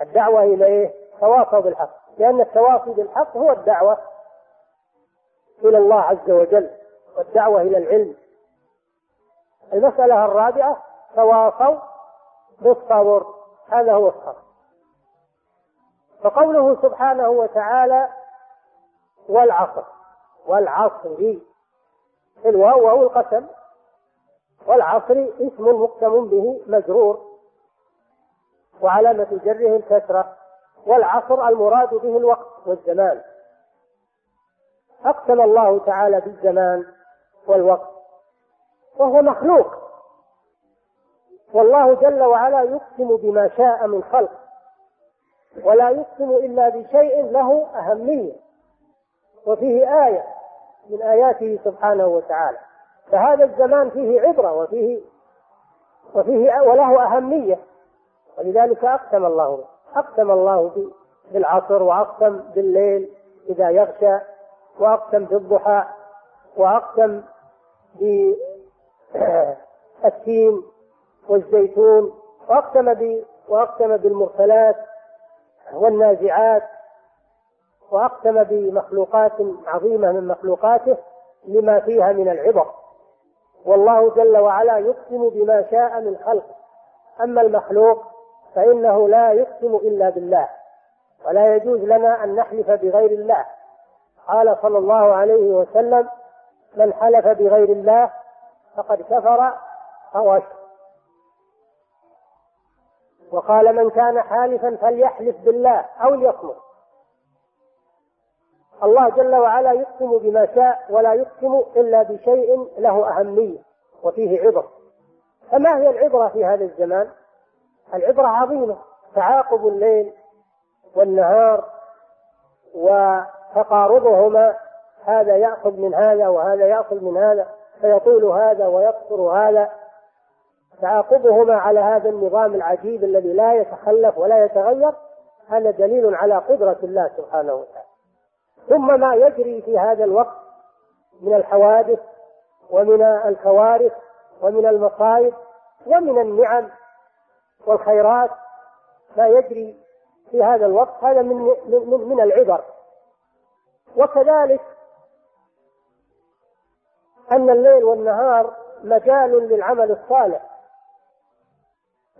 الدعوة إليه تواصوا بالحق. لأن التواصي بالحق هو الدعوة إلى الله عز وجل والدعوة إلى العلم. المسألة الرابعة تواصوا بالصبر. هذا هو الصبر. فقوله سبحانه وتعالى والعصر. والعصر الواو واو القسم والعصر اسم مقسم به مجرور. وعلامة جره الكسرة والعصر المراد به الوقت والزمان. أقسم الله تعالى بالزمان والوقت وهو مخلوق. والله جل وعلا يقسم بما شاء من خلق ولا يقسم إلا بشيء له أهمية وفيه آية من آياته سبحانه وتعالى. فهذا الزمان فيه عبرة وفيه وفيه وله أهمية. ولذلك أقسم الله أقسم الله بالعصر وأقسم بالليل إذا يغشى وأقسم بالضحى وأقسم بالتين والزيتون وأقسم ب وأقسم بالمرسلات والنازعات وأقسم بمخلوقات عظيمة من مخلوقاته لما فيها من العبر. والله جل وعلا يقسم بما شاء من خلقه. أما المخلوق فإنه لا يقسم إلا بالله ولا يجوز لنا أن نحلف بغير الله. قال صلى الله عليه وسلم من حلف بغير الله فقد كفر أو أشرك. وقال من كان حالفا فليحلف بالله أو ليصمت. الله جل وعلا يقسم بما شاء ولا يقسم إلا بشيء له أهمية وفيه عبر. فما هي العبرة في هذا الزمان؟ العبرة عظيمة تعاقب الليل والنهار وتقاربهما هذا يأخذ من هذا وهذا يأخذ من هذا فيطول هذا ويقصر هذا. تعاقبهما على هذا النظام العجيب الذي لا يتخلف ولا يتغير هذا دليل على قدرة الله سبحانه وتعالى. ثم ما يجري في هذا الوقت من الحوادث ومن الكوارث ومن المصائب ومن النعم والخيرات ما يجري في هذا الوقت هذا من من من العبر. وكذلك أن الليل والنهار مجال للعمل الصالح.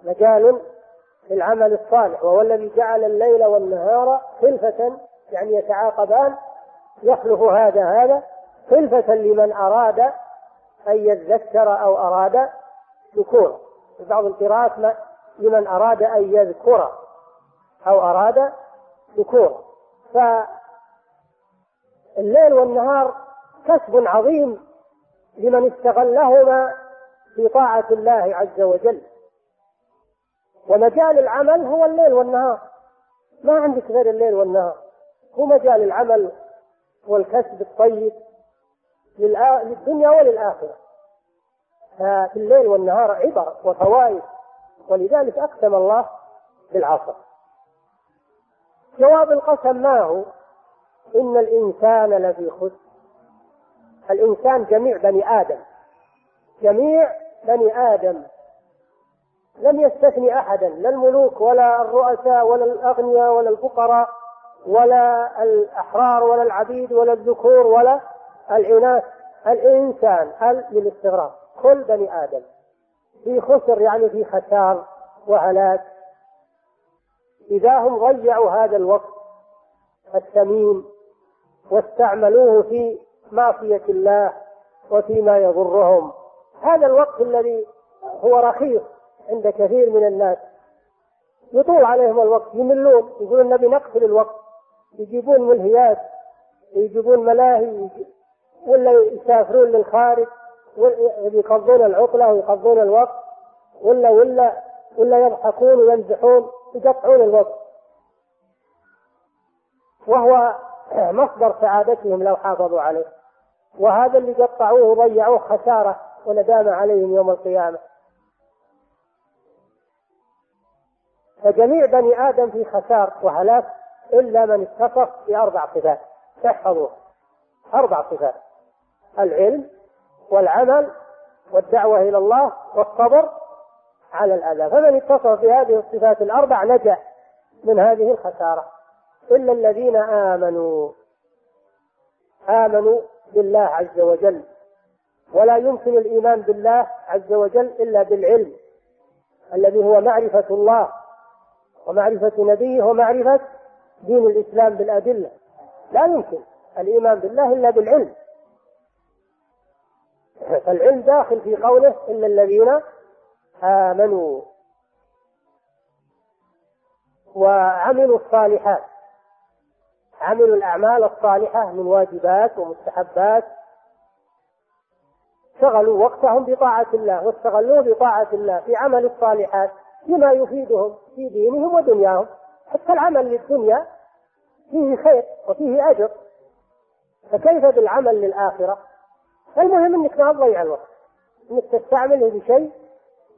مجال للعمل الصالح وهو الذي جعل الليل والنهار خلفة يعني يتعاقبان يخلف هذا هذا خلفة لمن أراد أن يذكر أو أراد ذكورا في بعض القراءات لمن أراد أن يذكر أو أراد ذكورا فالليل والنهار كسب عظيم لمن استغلهما في طاعة الله عز وجل. ومجال العمل هو الليل والنهار. ما عندك غير الليل والنهار. هو مجال العمل والكسب الطيب للدنيا وللآخرة. ففي الليل والنهار عبر وفوائد ولذلك أقسم الله بالعصر. جواب القسم ما هو؟ إن الإنسان لفي خسر. الإنسان جميع بني آدم. جميع بني آدم. لم يستثني أحدا. لا الملوك ولا الرؤساء ولا الأغنياء ولا الفقراء ولا الأحرار ولا العبيد ولا الذكور ولا الإناث. الإنسان هل للاستغراق كل بني آدم. في خسر يعني في خسار وهلاك. إذا هم ضيعوا هذا الوقت الثمين واستعملوه في معصية الله وفيما يضرهم هذا الوقت الذي هو رخيص عند كثير من الناس. يطول عليهم الوقت يملون يقولون نبي نقفل الوقت. يجيبون ملهيات يجيبون ملاهي ولا يسافرون للخارج. ويقضون العطلة ويقضون الوقت ولا ولا ولا يضحكون ويمزحون يقطعون الوقت. وهو مصدر سعادتهم لو حافظوا عليه. وهذا اللي قطعوه وضيعوه خسارة وندامة عليهم يوم القيامة. فجميع بني آدم في خسار وهلاك إلا من اتصف بأربع صفات. تحفظوه أربع صفات. العلم والعمل والدعوة إلى الله والصبر على الأذى. فمن اتصف بهذه الصفات الأربع نجا من هذه الخسارة. إلا الذين آمنوا آمنوا بالله عز وجل. ولا يمكن الإيمان بالله عز وجل إلا بالعلم الذي هو معرفة الله ومعرفة نبيه ومعرفة دين الإسلام بالأدلة. لا يمكن الإيمان بالله إلا بالعلم. فالعلم داخل في قوله إلا الذين آمنوا وعملوا الصالحات عملوا الأعمال الصالحة من واجبات ومستحبات شغلوا وقتهم بطاعة الله واستغلوه بطاعة الله في عمل الصالحات بما يفيدهم في دينهم ودنياهم حتى العمل للدنيا فيه خير وفيه أجر. فكيف بالعمل للآخرة؟ المهم أنك ما تضيع الوقت. أنك تستعمله بشيء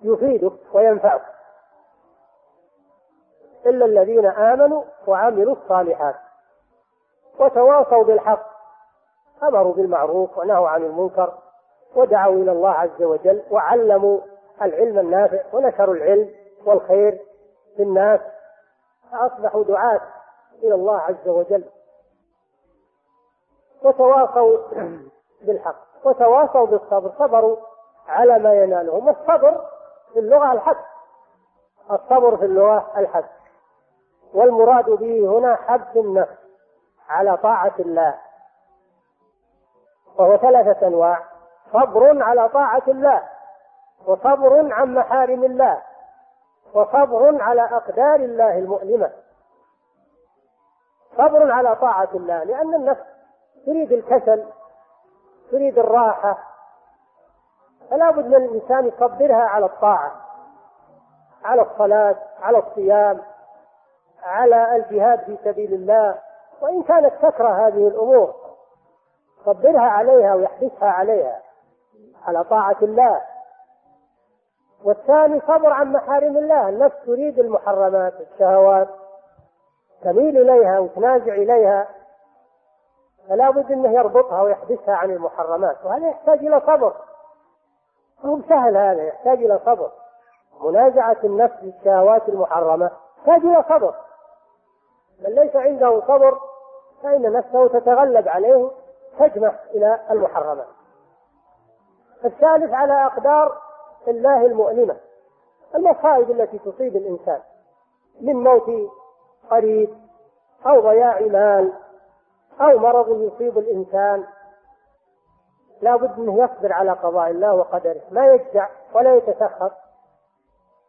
يفيدك وينفعك. إلا الذين آمنوا وعملوا الصالحات وتواصوا بالحق أمروا بالمعروف ونهوا عن المنكر ودعوا إلى الله عز وجل وعلموا العلم النافع ونشروا العلم والخير للناس فأصبحوا دعاة إلى الله عز وجل. وتواصوا بالحق. وتواصوا بالصبر. صبروا على ما ينالهم الصبر في اللغة الحق؟ الصبر في اللغة الحق. والمراد به هنا حبس النفس على طاعة الله. وهو ثلاثة أنواع. صبر على طاعة الله. وصبر عن محارم الله. وصبر على أقدار الله المؤلمة. صبر على طاعة الله. لأن النفس تريد الكسل تريد الراحة. فلا بد من الإنسان يصبرها على الطاعة على الصلاة على الصيام على الجهاد في سبيل الله. وإن كانت تكره هذه الأمور صبرها عليها ويحبسها عليها على طاعة الله. والثاني صبر عن محارم الله. النفس تريد المحرمات الشهوات تميل إليها وتنازع إليها. فلا بد أنه يربطها ويحبسها عن المحرمات وهذا يحتاج إلى صبر. مو سهل هذا يحتاج إلى صبر. منازعة النفس للشهوات المحرمة يحتاج إلى صبر. من ليس عنده صبر فإن نفسه تتغلب عليه تجمع إلى المحرمات الثالث على أقدار الله المؤلمة المصائب التي تصيب الإنسان من موت قريب أو ضياع مال أو مرض يصيب الإنسان لا بد أنه يصبر على قضاء الله وقدره ما يجزع ولا يتسخط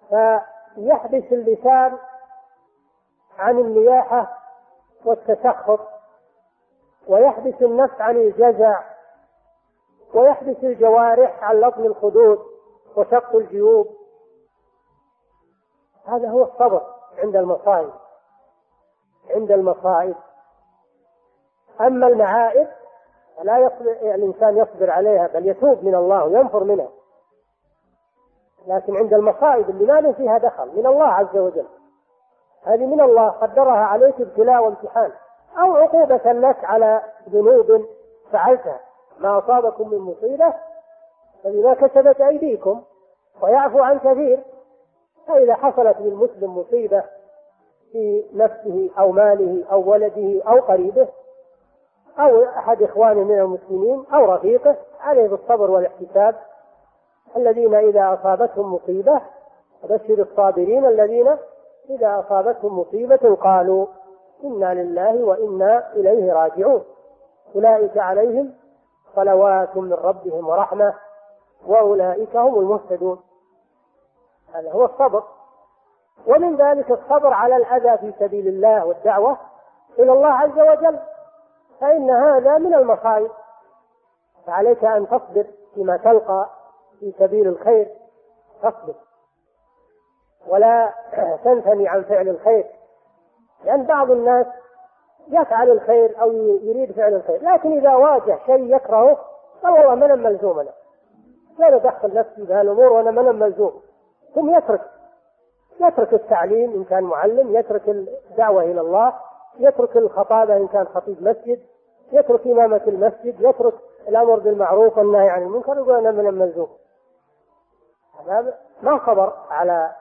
فيحبس اللسان عن النياحة والتسخط ويحبس النفس عن الجزع ويحبس الجوارح عن لطم الخدود وشق الجيوب. هذا هو الصبر عند المصائب عند المصائب. أما المعائب فلا يصبر الإنسان يصبر عليها بل يتوب من الله وينفر منها. لكن عند المصائب اللي ما فيها دخل من الله عز وجل. هذه من الله قدرها عليك ابتلاء وامتحان. أو عقوبة لك على ذنوب فعلتها. ما أصابكم من مصيبة فبما كسبت أيديكم ويعفو عن كثير فإذا حصلت للمسلم مصيبة في نفسه أو ماله أو ولده أو قريبه أو أحد إخوانه من المسلمين أو رفيقه عليه بالصبر والاحتساب الذين إذا أصابتهم مصيبة بشر الصابرين الذين إذا أصابتهم مصيبة قالوا إنا لله وإنا إليه راجعون. أولئك عليهم صلوات من ربهم ورحمة وأولئك هم المهتدون. هذا هو الصبر. ومن ذلك الصبر على الأذى في سبيل الله والدعوة إلى الله عز وجل. فإن هذا من المصائب فعليك أن تصبر فيما تلقى في سبيل الخير. تصبر. ولا تنثني عن فعل الخير. لأن بعض الناس يفعل الخير أو يريد فعل الخير. لكن إذا واجه شيء يكرهه قال والله من ملزوم أنا لا أدخل نفسي بهالأمور وأنا من ملزوم. ثم يترك. يترك التعليم إن كان معلم يترك الدعوة إلى الله. يترك الخطابة إن كان خطيب مسجد يترك إمامة المسجد يترك الأمر بالمعروف والنهي عن المنكر يقول أنا من الملزوم هذا ما صبر على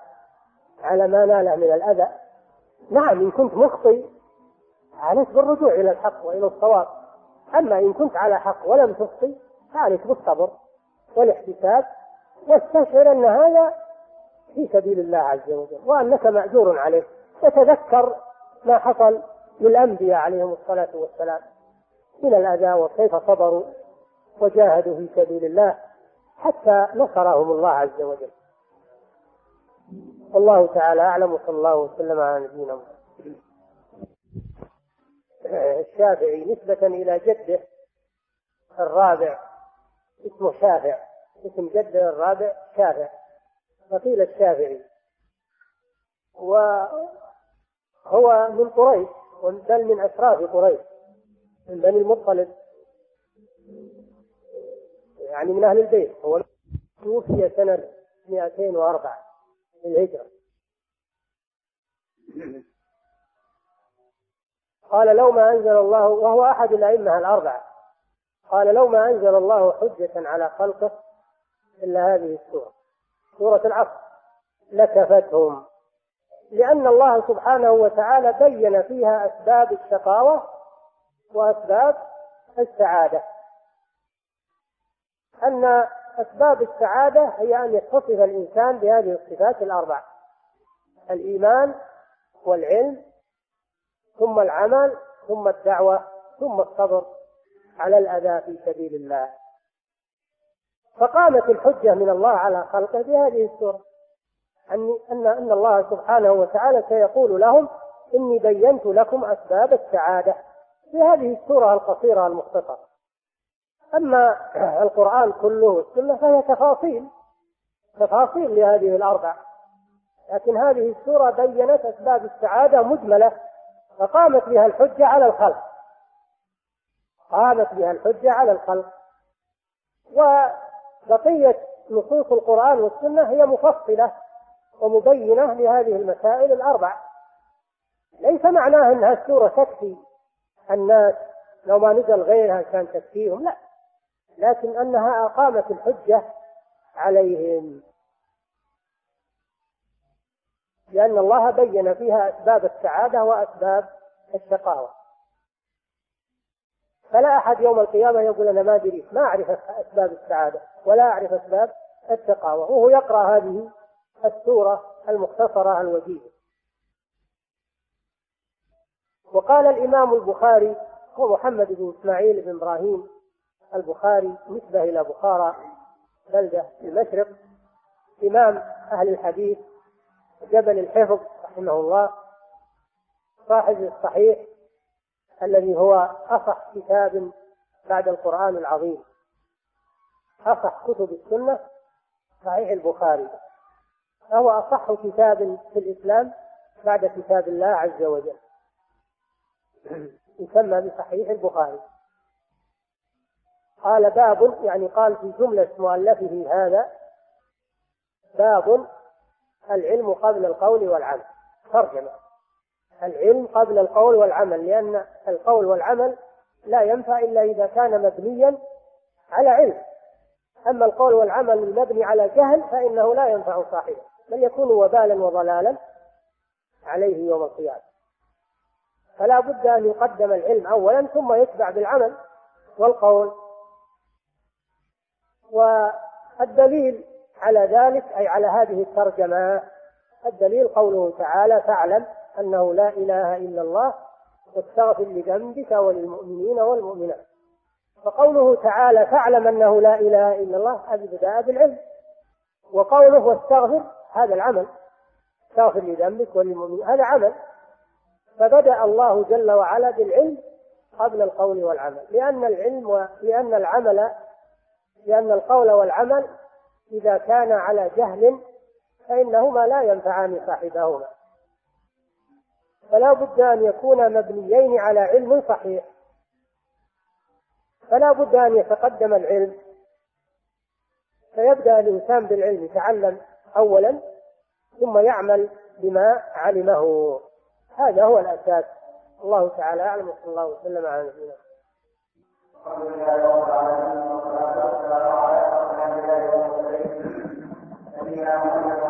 على ما ناله من الأذى. نعم إن كنت مخطئ عليك بالرجوع إلى الحق وإلى الصواب. أما إن كنت على حق ولم تخطئ فعليك بالصبر والاحتساب واستشعر أن هذا في سبيل الله عز وجل وأنك مأجور عليه. وتذكر ما حصل للأنبياء عليهم الصلاة والسلام. من الأذى وكيف صبروا وجاهدوا في سبيل الله حتى نصرهم الله عز وجل. والله تعالى أعلم وصلى الله وسلم على نبينا محمد. الشافعي نسبة إلى جده الرابع اسمه شافع. اسم جده الرابع شافع. فقيل الشافعي. وهو من قريش. بل من أشراف قريش من بني المطلب. يعني من أهل البيت. هو توفي سنة 204 للهجرة قال لو ما أنزل الله وهو أحد الأئمة الأربعة. قال لو ما أنزل الله حجة على خلقه إلا هذه السورة. سورة العصر. لكفتهم. لأن الله سبحانه وتعالى بين فيها أسباب الشقاوة وأسباب السعادة. أن أسباب السعادة هي أن يتصف الإنسان بهذه الصفات الأربع الإيمان والعلم ثم العمل ثم الدعوة ثم الصبر على الأذى في سبيل الله. فقامت الحجة من الله على خلقه بهذه السورة أن أن الله سبحانه وتعالى سيقول لهم إني بينت لكم أسباب السعادة. في هذه السورة القصيرة المختصرة. أما القرآن كله والسنة فهي تفاصيل. تفاصيل لهذه الأربع. لكن هذه السورة بينت أسباب السعادة مجملة. فقامت بها الحجة على الخلق. قامت بها الحجة على الخلق. وبقية نصوص القرآن والسنة هي مفصلة. ومبينة لهذه المسائل الأربع. ليس معناه أنها السورة تكفي الناس لو ما نزل غيرها كان تكفيهم لا. لكن أنها أقامت الحجة عليهم. لأن الله بين فيها أسباب السعادة وأسباب الشقاوة. فلا أحد يوم القيامة يقول أنا ما أدري ما أعرف أسباب السعادة ولا أعرف أسباب الشقاوة. وهو يقرأ هذه السورة المختصرة الوجيزة وقال الإمام البخاري هو محمد بن إسماعيل بن إبراهيم البخاري نسبة إلى بخارى بلدة في المشرق إمام أهل الحديث جبل الحفظ رحمه الله صاحب الصحيح الذي هو أصح كتاب بعد القرآن العظيم. أصح كتب السنة صحيح البخاري. فهو أصح كتاب في الإسلام بعد كتاب الله عز وجل. يسمى بصحيح البخاري. قال باب يعني قال في جملة مؤلفه هذا باب العلم قبل القول والعمل. ترجمة. العلم قبل القول والعمل لأن القول والعمل لا ينفع إلا إذا كان مبنيا على علم. أما القول والعمل المبني على جهل فإنه لا ينفع صاحبه. بل يكون وبالا وضلالا عليه يوم القيامة. فلا بد أن يقدم العلم أولا ثم يتبع بالعمل والقول. والدليل على ذلك أي على هذه الترجمة الدليل قوله تعالى فاعلم أنه لا إله إلا الله واستغفر لذنبك وللمؤمنين والمؤمنات. فقوله تعالى فاعلم أنه لا إله إلا الله هذه بداء بالعلم. وقوله واستغفر هذا العمل استغفر لذنبك وللمؤمنين هذا عمل. فبدأ الله جل وعلا بالعلم قبل القول والعمل. لأن العلم ولأن العمل لأن القول والعمل إذا كان على جهل فإنهما لا ينفعان صاحبهما. فلا بد أن يكون مبنيين على علم صحيح. فلا بد أن يتقدم العلم. فيبدأ الإنسان بالعلم يتعلم. أولا ثم يعمل بما علمه. هذا هو الأساس. الله تعالى أعلم وصلى الله وسلم على نبينا الحمد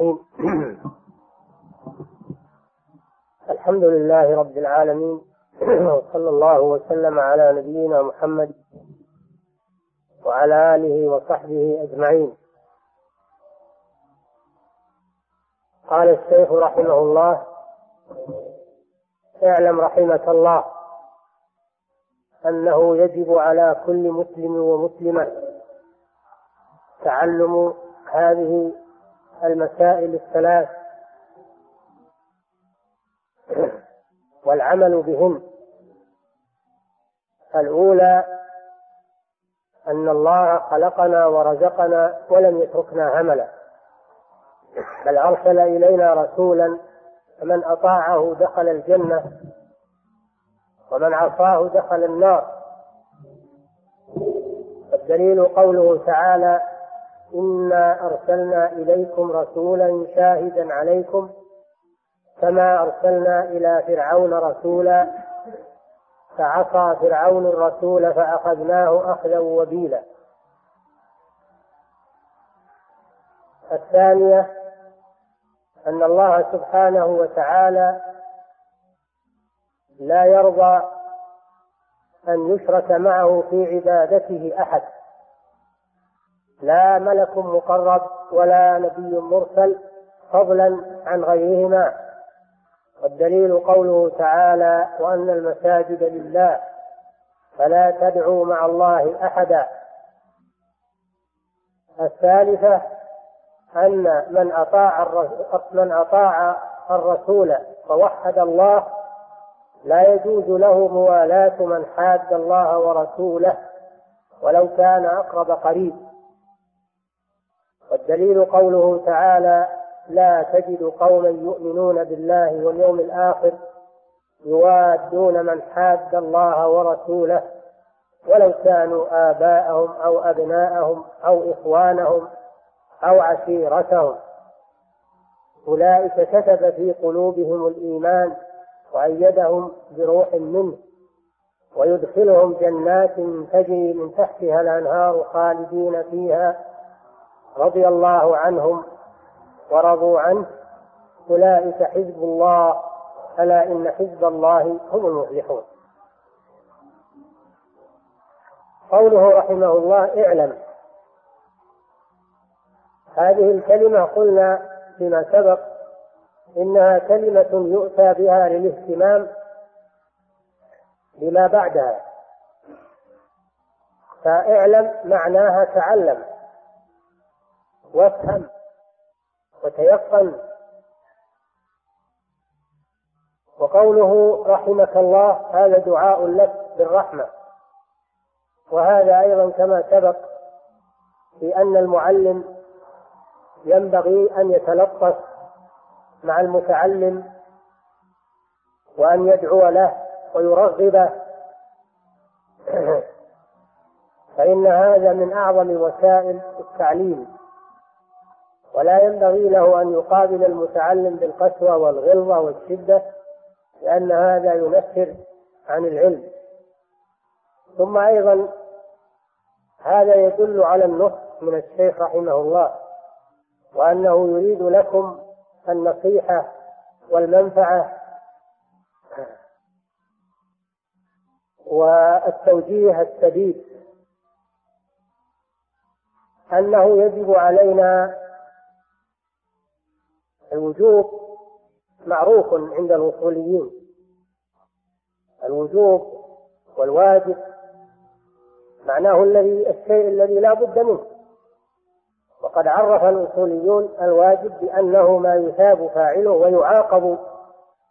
الرحيم الحمد لله رب العالمين وصلى الله وسلم على نبينا محمد وعلى آله وصحبه أجمعين. قال الشيخ رحمه الله اعلم رحمك الله أنه يجب على كل مسلم ومسلمة تعلم هذه المسائل الثلاث والعمل بهن الأولى أن الله خلقنا ورزقنا ولم يتركنا هملا بل أرسل إلينا رسولا فمن أطاعه دخل الجنة ومن عصاه دخل النار. الدليل قوله تعالى انا ارسلنا اليكم رسولا شاهدا عليكم كما ارسلنا إلى فرعون رسولا فعصى فرعون الرسول فاخذناه اخذا وبيلا. الثانية أن الله سبحانه وتعالى لا يرضى أن يشرك معه في عبادته أحد. لا ملك مقرب ولا نبي مرسل فضلا عن غيرهما. والدليل قوله تعالى وأن المساجد لله فلا تدعوا مع الله أحدا. الثالثة أن من أطاع من أطاع الرسول ووحد الله لا يجوز له موالاة من حاد الله ورسوله ولو كان أقرب قريب. والدليل قوله تعالى لا تجد قوما يؤمنون بالله واليوم الآخر يوادون من حاد الله ورسوله ولو كانوا آباءهم أو أبناءهم أو إخوانهم أو عشيرتهم. أولئك كتب في قلوبهم الإيمان وأيدهم بروح منه ويدخلهم جنات تجري من تحتها الأنهار خالدين فيها رضي الله عنهم ورضوا عنه أولئك حزب الله ألا إن حزب الله هم المفلحون. قوله رحمه الله اعلم هذه الكلمة قلنا فيما سبق إنها كلمة يؤتى بها للاهتمام بما بعدها. فاعلم معناها تعلم. وافهم وتيقن. وقوله رحمك الله هذا دعاء لك بالرحمة. وهذا أيضا كما سبق في أن المعلم ينبغي أن يتلطف مع المتعلم وأن يدعو له ويرغبه. فإن هذا من أعظم وسائل التعليم. ولا ينبغي له أن يقابل المتعلم بالقسوة والغلظة والشدة لأن هذا ينفر عن العلم. ثم أيضا هذا يدل على النصح من الشيخ رحمه الله وأنه يريد لكم النصيحة والمنفعة والتوجيه السديد أنه يجب علينا الوجوب معروف عند الوصوليين. الوجوب والواجب معناه الذي الشيء الذي لا بد منه. وقد عرف الأصوليون الواجب بأنه ما يثاب فاعله ويعاقب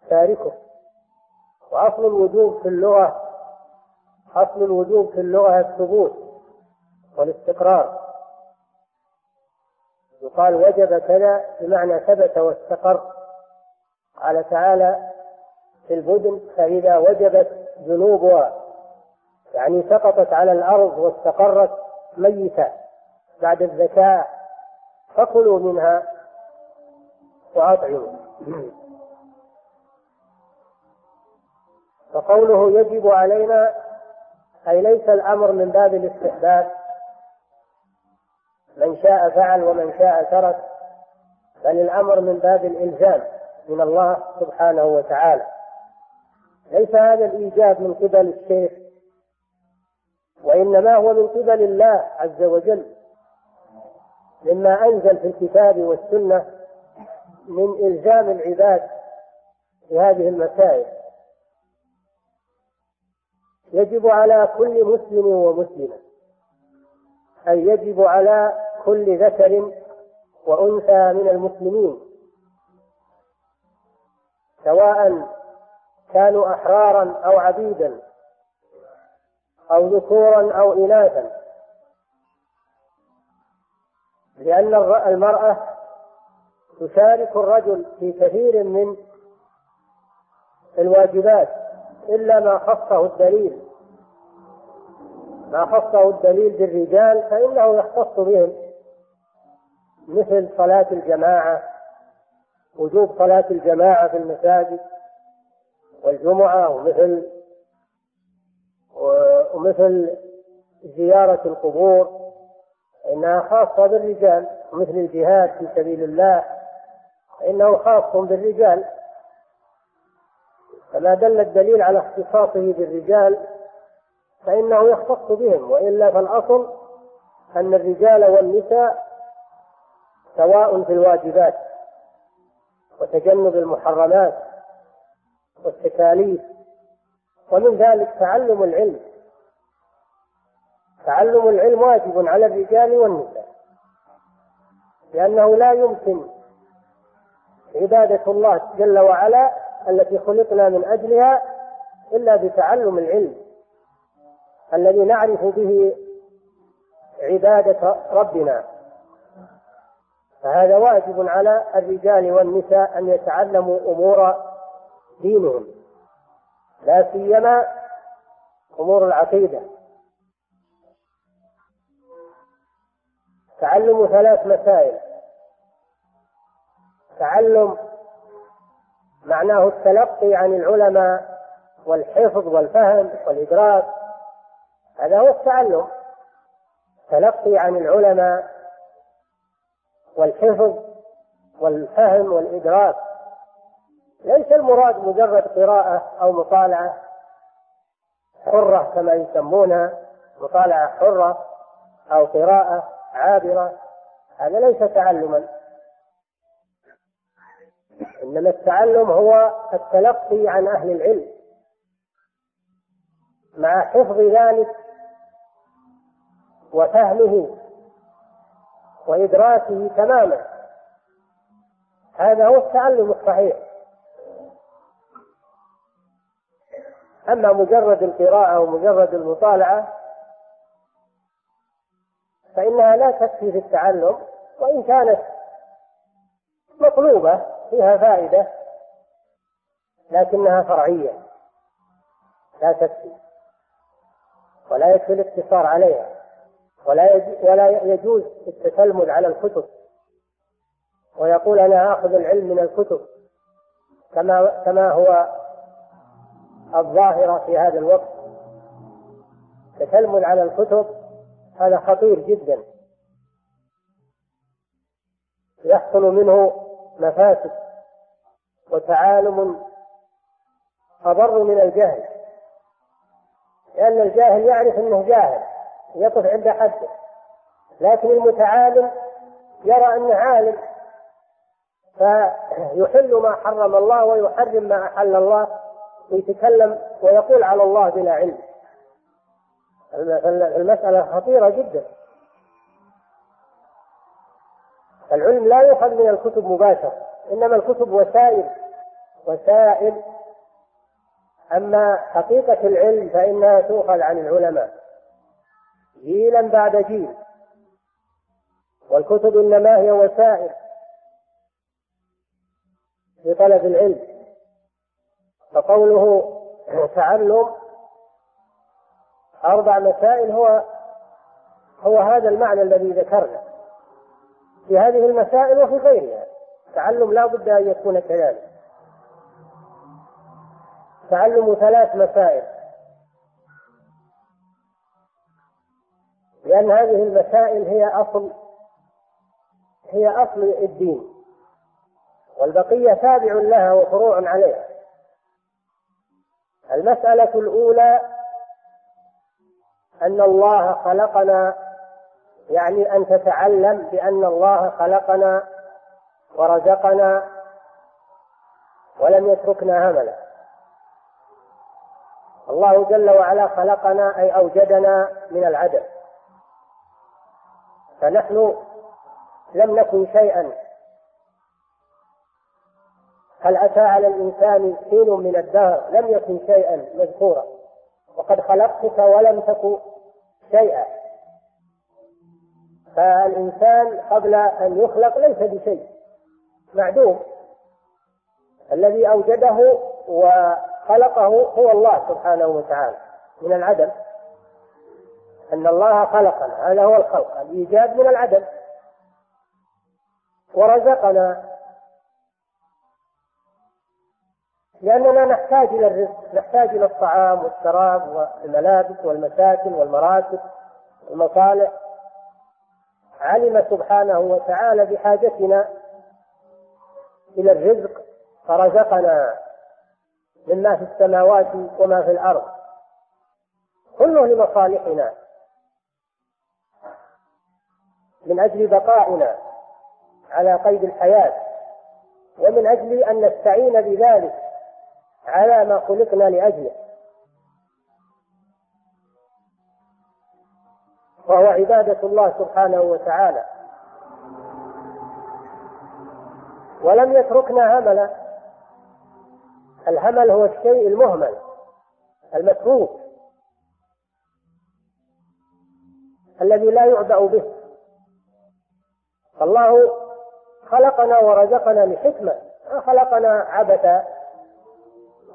تاركه. وأصل الوجوب في اللغة أصل الوجوب في اللغة الثبوت والاستقرار. يقال وجب كذا بمعنى ثبت واستقر. قال تعالى في البدن فإذا وجبت ذنوبها يعني سقطت على الأرض واستقرت ميتة بعد الذكاء فكلوا منها وأطعموا. فقوله يجب علينا أي ليس الأمر من باب الاستحباب من شاء فعل ومن شاء ترك بل الأمر من باب الإلزام من الله سبحانه وتعالى. ليس هذا الإيجاب من قبل الشيخ وإنما هو من قبل الله عز وجل مما أنزل في الكتاب والسنة من إلزام العباد في هذه المسائل. يجب على كل مسلم ومسلمة أي يجب على كل ذكر وأنثى من المسلمين سواء كانوا أحرارا أو عبيدا أو ذكورا أو إناثا. لأن المرأة تشارك الرجل في كثير من الواجبات إلا ما خصه الدليل. ما خصه الدليل بالرجال فإنه يختص بهم مثل صلاة الجماعة وجوب صلاة الجماعة في المساجد والجمعة ومثل ومثل زيارة القبور إنها خاصة بالرجال مثل الجهاد في سبيل الله إنه خاص بالرجال. فما دل الدليل على اختصاصه بالرجال فإنه يختص بهم وإلا فالأصل أن الرجال والنساء سواء في الواجبات وتجنب المحرمات والتكاليف ومن ذلك تعلم العلم. تعلم العلم واجب على الرجال والنساء لأنه لا يمكن عبادة الله جل وعلا التي خلقنا من أجلها إلا بتعلم العلم. الذي نعرف به عبادة ربنا. فهذا واجب على الرجال والنساء أن يتعلموا أمور دينهم لا سيما أمور العقيدة. تعلم ثلاث مسائل. تعلم معناه التلقي عن العلماء والحفظ والفهم والإدراك هذا هو التعلم. تلقي عن العلماء والحفظ والفهم والإدراك. ليس المراد مجرد قراءة أو مطالعة حرة كما يسمونها مطالعة حرة أو قراءة عابرة. هذا ليس تعلما. إنما التعلم هو التلقي عن أهل العلم. مع حفظ ذلك وفهمه وإدراكه تماما. هذا هو التعلم الصحيح. أما مجرد القراءة ومجرد المطالعة فإنها لا تكفي في التعلم وإن كانت مطلوبة فيها فائدة لكنها فرعية لا تكفي ولا يكفي الاقتصار عليها. ولا ولا يجوز التتلمذ على الكتب. ويقول أنا آخذ العلم من الكتب. كما كما هو الظاهره في هذا الوقت. التتلمذ على الكتب هذا خطير جدا. يحصل منه مفاسد وتعالم أضر من الجهل. لأن الجاهل يعرف أنه جاهل. يقف عند حده لكن المتعالم يرى أنه عالم. فيحل ما حرم الله ويحرم ما أحل الله ويتكلم ويقول على الله بلا علم. المسألة خطيرة جدا. العلم لا يؤخذ من الكتب مباشرة إنما الكتب وسائل. وسائل. أما حقيقة العلم فإنها تؤخذ عن العلماء. جيلا بعد جيل. والكتب إنما هي وسائل لطلب العلم. فقوله تعلم أربع مسائل هو هو هذا المعنى الذي ذكرنا. في هذه المسائل وفي غيرها. تعلم لا بد أن يكون كذلك. تعلم ثلاث مسائل. لأن هذه المسائل هي أصل هي أصل الدين والبقية تابع لها وفروع عليها. المسألة الأولى أن الله خلقنا يعني أن تتعلم بأن الله خلقنا ورزقنا ولم يتركنا هملا الله جل وعلا خلقنا أي أوجدنا من العدم. فنحن لم نكن شيئا. هل أتى على الإنسان حين من الدهر؟ لم يكن شيئا مذكورا. وقد خلقتك ولم تكن شيئا. فالإنسان قبل أن يخلق ليس بشيء معدوم. الذي أوجده وخلقه هو الله سبحانه وتعالى من العدم. أن الله خلقنا هذا هو الخلق الإيجاد من العدم. ورزقنا. لأننا نحتاج إلى الرزق نحتاج إلى الطعام والشراب والملابس والمساكن والمراتب والمصالح. علم سبحانه وتعالى بحاجتنا إلى الرزق فرزقنا مما في السماوات وما في الأرض. كله لمصالحنا. من أجل بقائنا على قيد الحياة ومن أجل أن نستعين بذلك على ما خلقنا لأجله. وهو عبادة الله سبحانه وتعالى. ولم يتركنا هملا الهمل هو الشيء المهمل المتروك الذي لا يعبأ به. الله خلقنا ورزقنا لحكمة ما خلقنا عبثا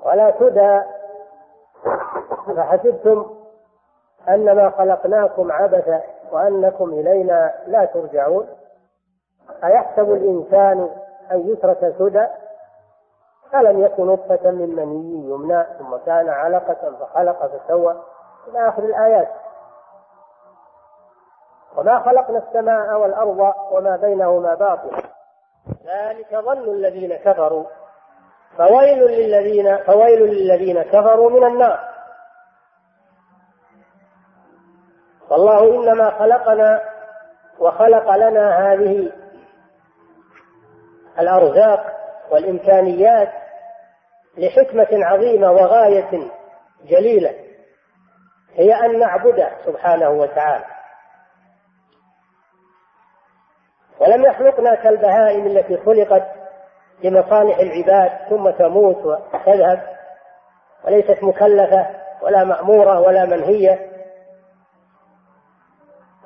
ولا سدى. فحسبتم أنما خلقناكم عبثا وأنكم إلينا لا ترجعون؟ أيحسب الإنسان أن يترك سدى؟ ألم يكن نطفة من مني يمنى ثم كان علقة فخلق فسوى؟ إلى آخر الآيات. وما خلقنا السماء والأرض وما بينهما باطلا ذلك ظن الذين كفروا. فويل للذين فويل للذين كفروا من النار. والله إنما خلقنا وخلق لنا هذه الأرزاق والإمكانيات لحكمة عظيمة وغاية جليلة. هي أن نعبده سبحانه وتعالى. ولم يخلقنا كالبهائم التي خلقت لمصالح العباد ثم تموت وتذهب. وليست مكلفة ولا مأمورة ولا منهية.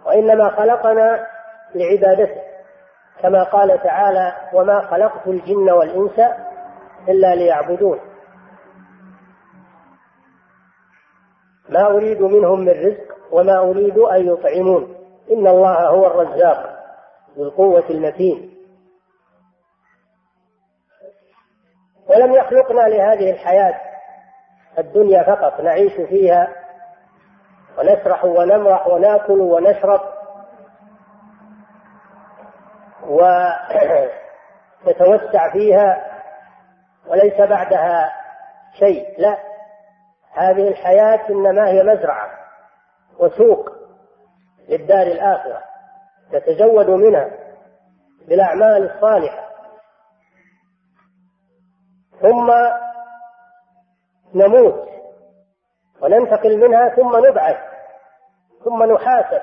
وإنما خلقنا لعبادته كما قال تعالى وما خلقت الجن والإنس إلا ليعبدون ما أريد منهم من رزق وما أريد أن يطعمون. إن الله هو الرزاق. ذو القوة المتين. ولم يخلقنا لهذه الحياة الدنيا فقط نعيش فيها ونسرح ونمرح وناكل ونشرب ونتوسع فيها وليس بعدها شيء لا. هذه الحياة إنما هي مزرعة وسوق للدار الآخرة. نتزود منها بالأعمال الصالحة. ثم نموت وننتقل منها ثم نبعث ثم نحاسب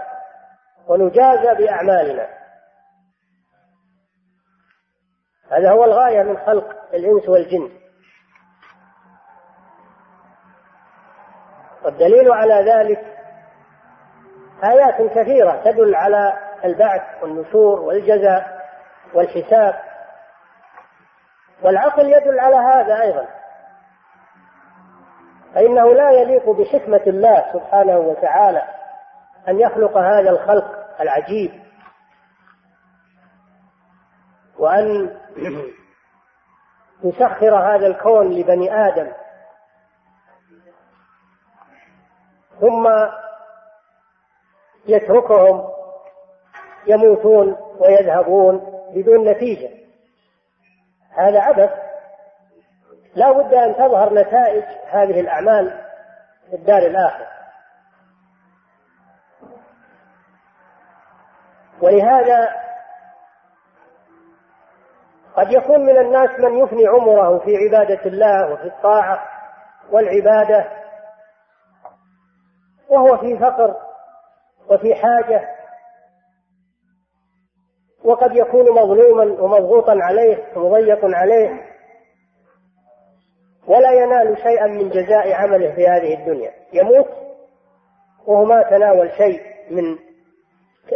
ونجازى بأعمالنا. هذا هو الغاية من خلق الإنس والجن. والدليل على ذلك آيات كثيرة تدل على البعث والنشور والجزاء والحساب. والعقل يدل على هذا أيضا. فإنه لا يليق بحكمة الله سبحانه وتعالى أن يخلق هذا الخلق العجيب. وأن يسخر هذا الكون لبني آدم. ثم يتركهم يموتون ويذهبون بدون نتيجة. هذا عبث. لا بد أن تظهر نتائج هذه الأعمال في الدار الآخرة ولهذا قد يكون من الناس من يفني عمره في عبادة الله وفي الطاعة والعبادة وهو في فقر وفي حاجة. وقد يكون مظلوما ومضغوطا عليه ومضيق عليه ولا ينال شيئا من جزاء عمله في هذه الدنيا. يموت وهو ما تناول شيء من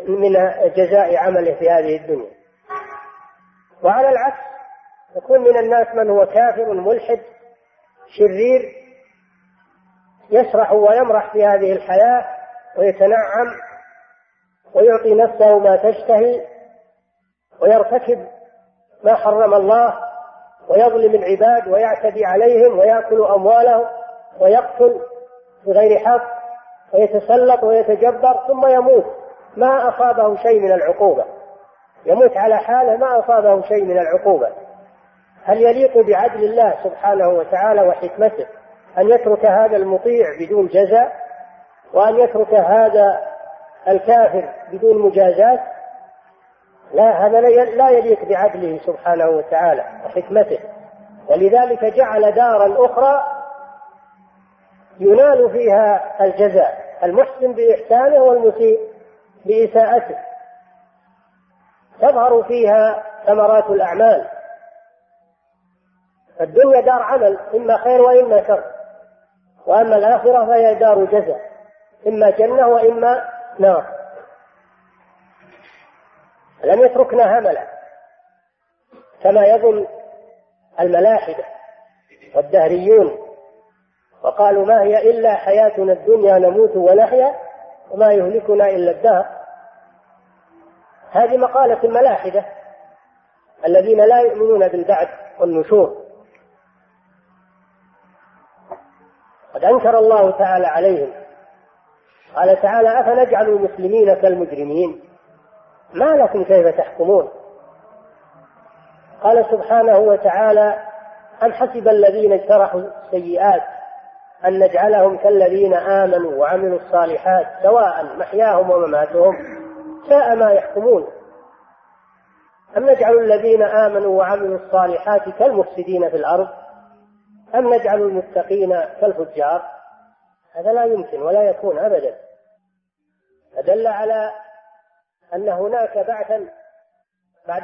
من جزاء عمله في هذه الدنيا. وعلى العكس يكون من الناس من هو كافر ملحد شرير يسرح ويمرح في هذه الحياة ويتنعم ويعطي نفسه ما تشتهي ويرتكب ما حرم الله ويظلم العباد ويعتدي عليهم ويأكل أموالهم ويقتل بغير حق ويتسلط ويتجبر ثم يموت. ما أصابه شيء من العقوبة. يموت على حاله ما أصابه شيء من العقوبة. هل يليق بعدل الله سبحانه وتعالى وحكمته أن يترك هذا المطيع بدون جزاء وأن يترك هذا الكافر بدون مجازات؟ لا هذا لا يليق بعدله سبحانه وتعالى وحكمته. ولذلك جعل دارا أخرى ينال فيها الجزاء المحسن بإحسانه والمسيء بإساءته. تظهر فيها ثمرات الأعمال. الدنيا دار عمل إما خير وإما شر. وأما الآخرة فهي دار جزاء إما جنة وإما نار. لم يتركنا هملا كما يظن الملاحدة والدهريون. وقالوا ما هي إلا حياتنا الدنيا نموت ونحيا وما يهلكنا إلا الدهر. هذه مقالة الملاحدة الذين لا يؤمنون بالبعث والنشور. قد أنكر الله تعالى عليهم. قال تعالى أفنجعل المسلمين كالمجرمين؟ ما لكم كيف تحكمون؟ قال سبحانه وتعالى أم حسب الذين اجترحوا السيئات أن نجعلهم كالذين آمنوا وعملوا الصالحات سواء محياهم ومماتهم؟ ساء ما يحكمون. أم نجعل الذين آمنوا وعملوا الصالحات كالمفسدين في الأرض؟ أم نجعل المتقين كالفجار؟ هذا لا يمكن ولا يكون أبدا. فدل على أن هناك بعثا بعد